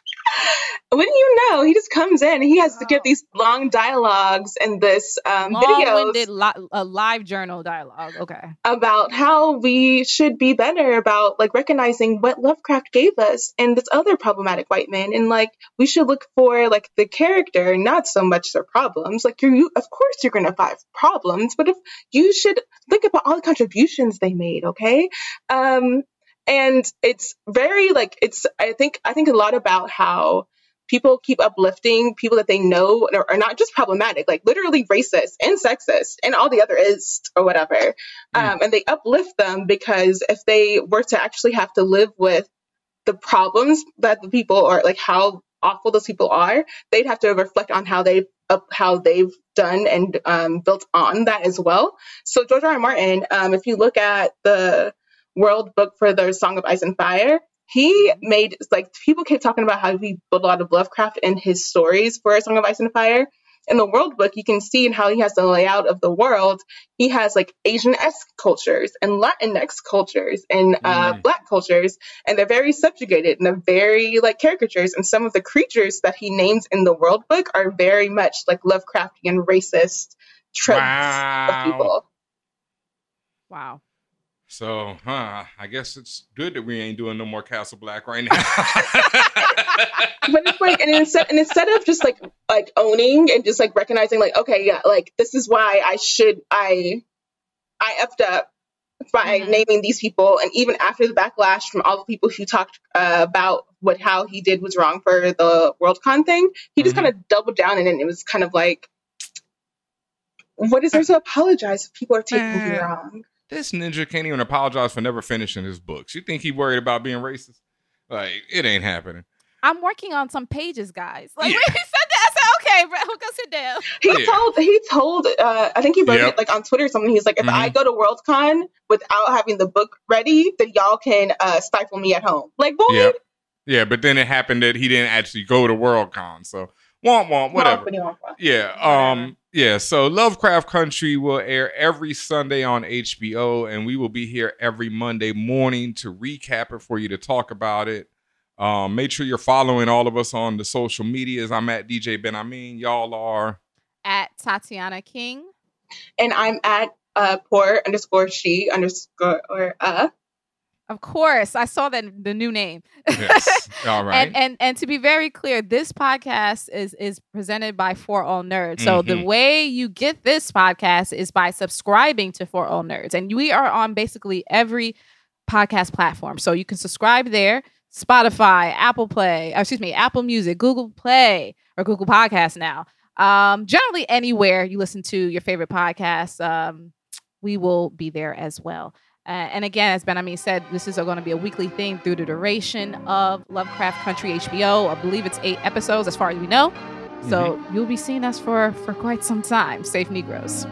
Wouldn't you know? He just comes in. He has to give Wow. these long dialogues and this um, videos Long-winded li- a live journal dialogue. Okay. about how we should be better about like recognizing what Lovecraft gave us and this other problematic white man and like we should look for like the character not so much their problems like you're, you of course you're gonna find problems but if you should think about all the contributions they made okay um and it's very like it's I think I think a lot about how people keep uplifting people that they know are, are not just problematic, like literally racist and sexist and all the other is or whatever. Um, and they uplift them because if they were to actually have to live with the problems that the people are like how awful those people are, they'd have to reflect on how they up how they've done and um, built on that as well. So George R. R. Martin, um, if you look at the World Book for the Song of Ice and Fire, he made like people kept talking about how he built a lot of Lovecraft in his stories for A Song of Ice and Fire. In the World Book, you can see how he has the layout of the world. He has like Asian-esque cultures and Latinx cultures and uh, Mm. Black cultures, and they're very subjugated and they're very like caricatures. And some of the creatures that he names in the World Book are very much like Lovecraftian racist tropes of Wow. people. Wow. So, huh? I guess it's good that we ain't doing no more Castle Black right now. but it's like and instead and instead of just like like owning and just like recognizing like okay yeah like this is why i should i i effed up by Mhm. naming these people and even after the backlash from all the people who talked uh, about what how he did was wrong for the worldcon thing he just Mhm. kind of doubled down and it was kind of like what is there to apologize if people are taking you wrong this ninja can't even apologize for never finishing his books. You think he worried about being racist? Like, it ain't happening. I'm working on some pages, guys. Like Yeah. when he said that, I said, okay, bro, go sit down. He Yeah. told he told uh, I think he wrote Yep. it like on Twitter or something. He's like, if I Mhm. go to Worldcon without having the book ready, then y'all can uh, stifle me at home. Like, boy, Yep. Yeah, but then it happened that he didn't actually go to Worldcon. So, womp womp, whatever. what do you want for? Yeah. Um. Yeah. So Lovecraft Country will air every Sunday on HBO, and we will be here every Monday morning to recap it for you to talk about it. Um. Make sure you're following all of us on the social medias. I'm at DJ Benhameen. Y'all are. At Tatiana King. And I'm at uh, poor underscore she underscore or uh. Of course, I saw that the new name. Yes. all right. And and and to be very clear, this podcast is is presented by For All Nerds. So the Mhm. way you get this podcast is by subscribing to For All Nerds, and we are on basically every podcast platform. So you can subscribe there. Spotify, Apple Play, uh, excuse me, Apple Music, Google Play, or Google Podcasts now. Um, generally, anywhere you listen to your favorite podcasts, um, we will be there as well. Uh, and again, as Benhameen said, this is going to be a weekly thing through the duration of Lovecraft Country HBO. I believe it's eight episodes, as far as we know. So you'll be seeing us for for quite some time. Safe Negroes.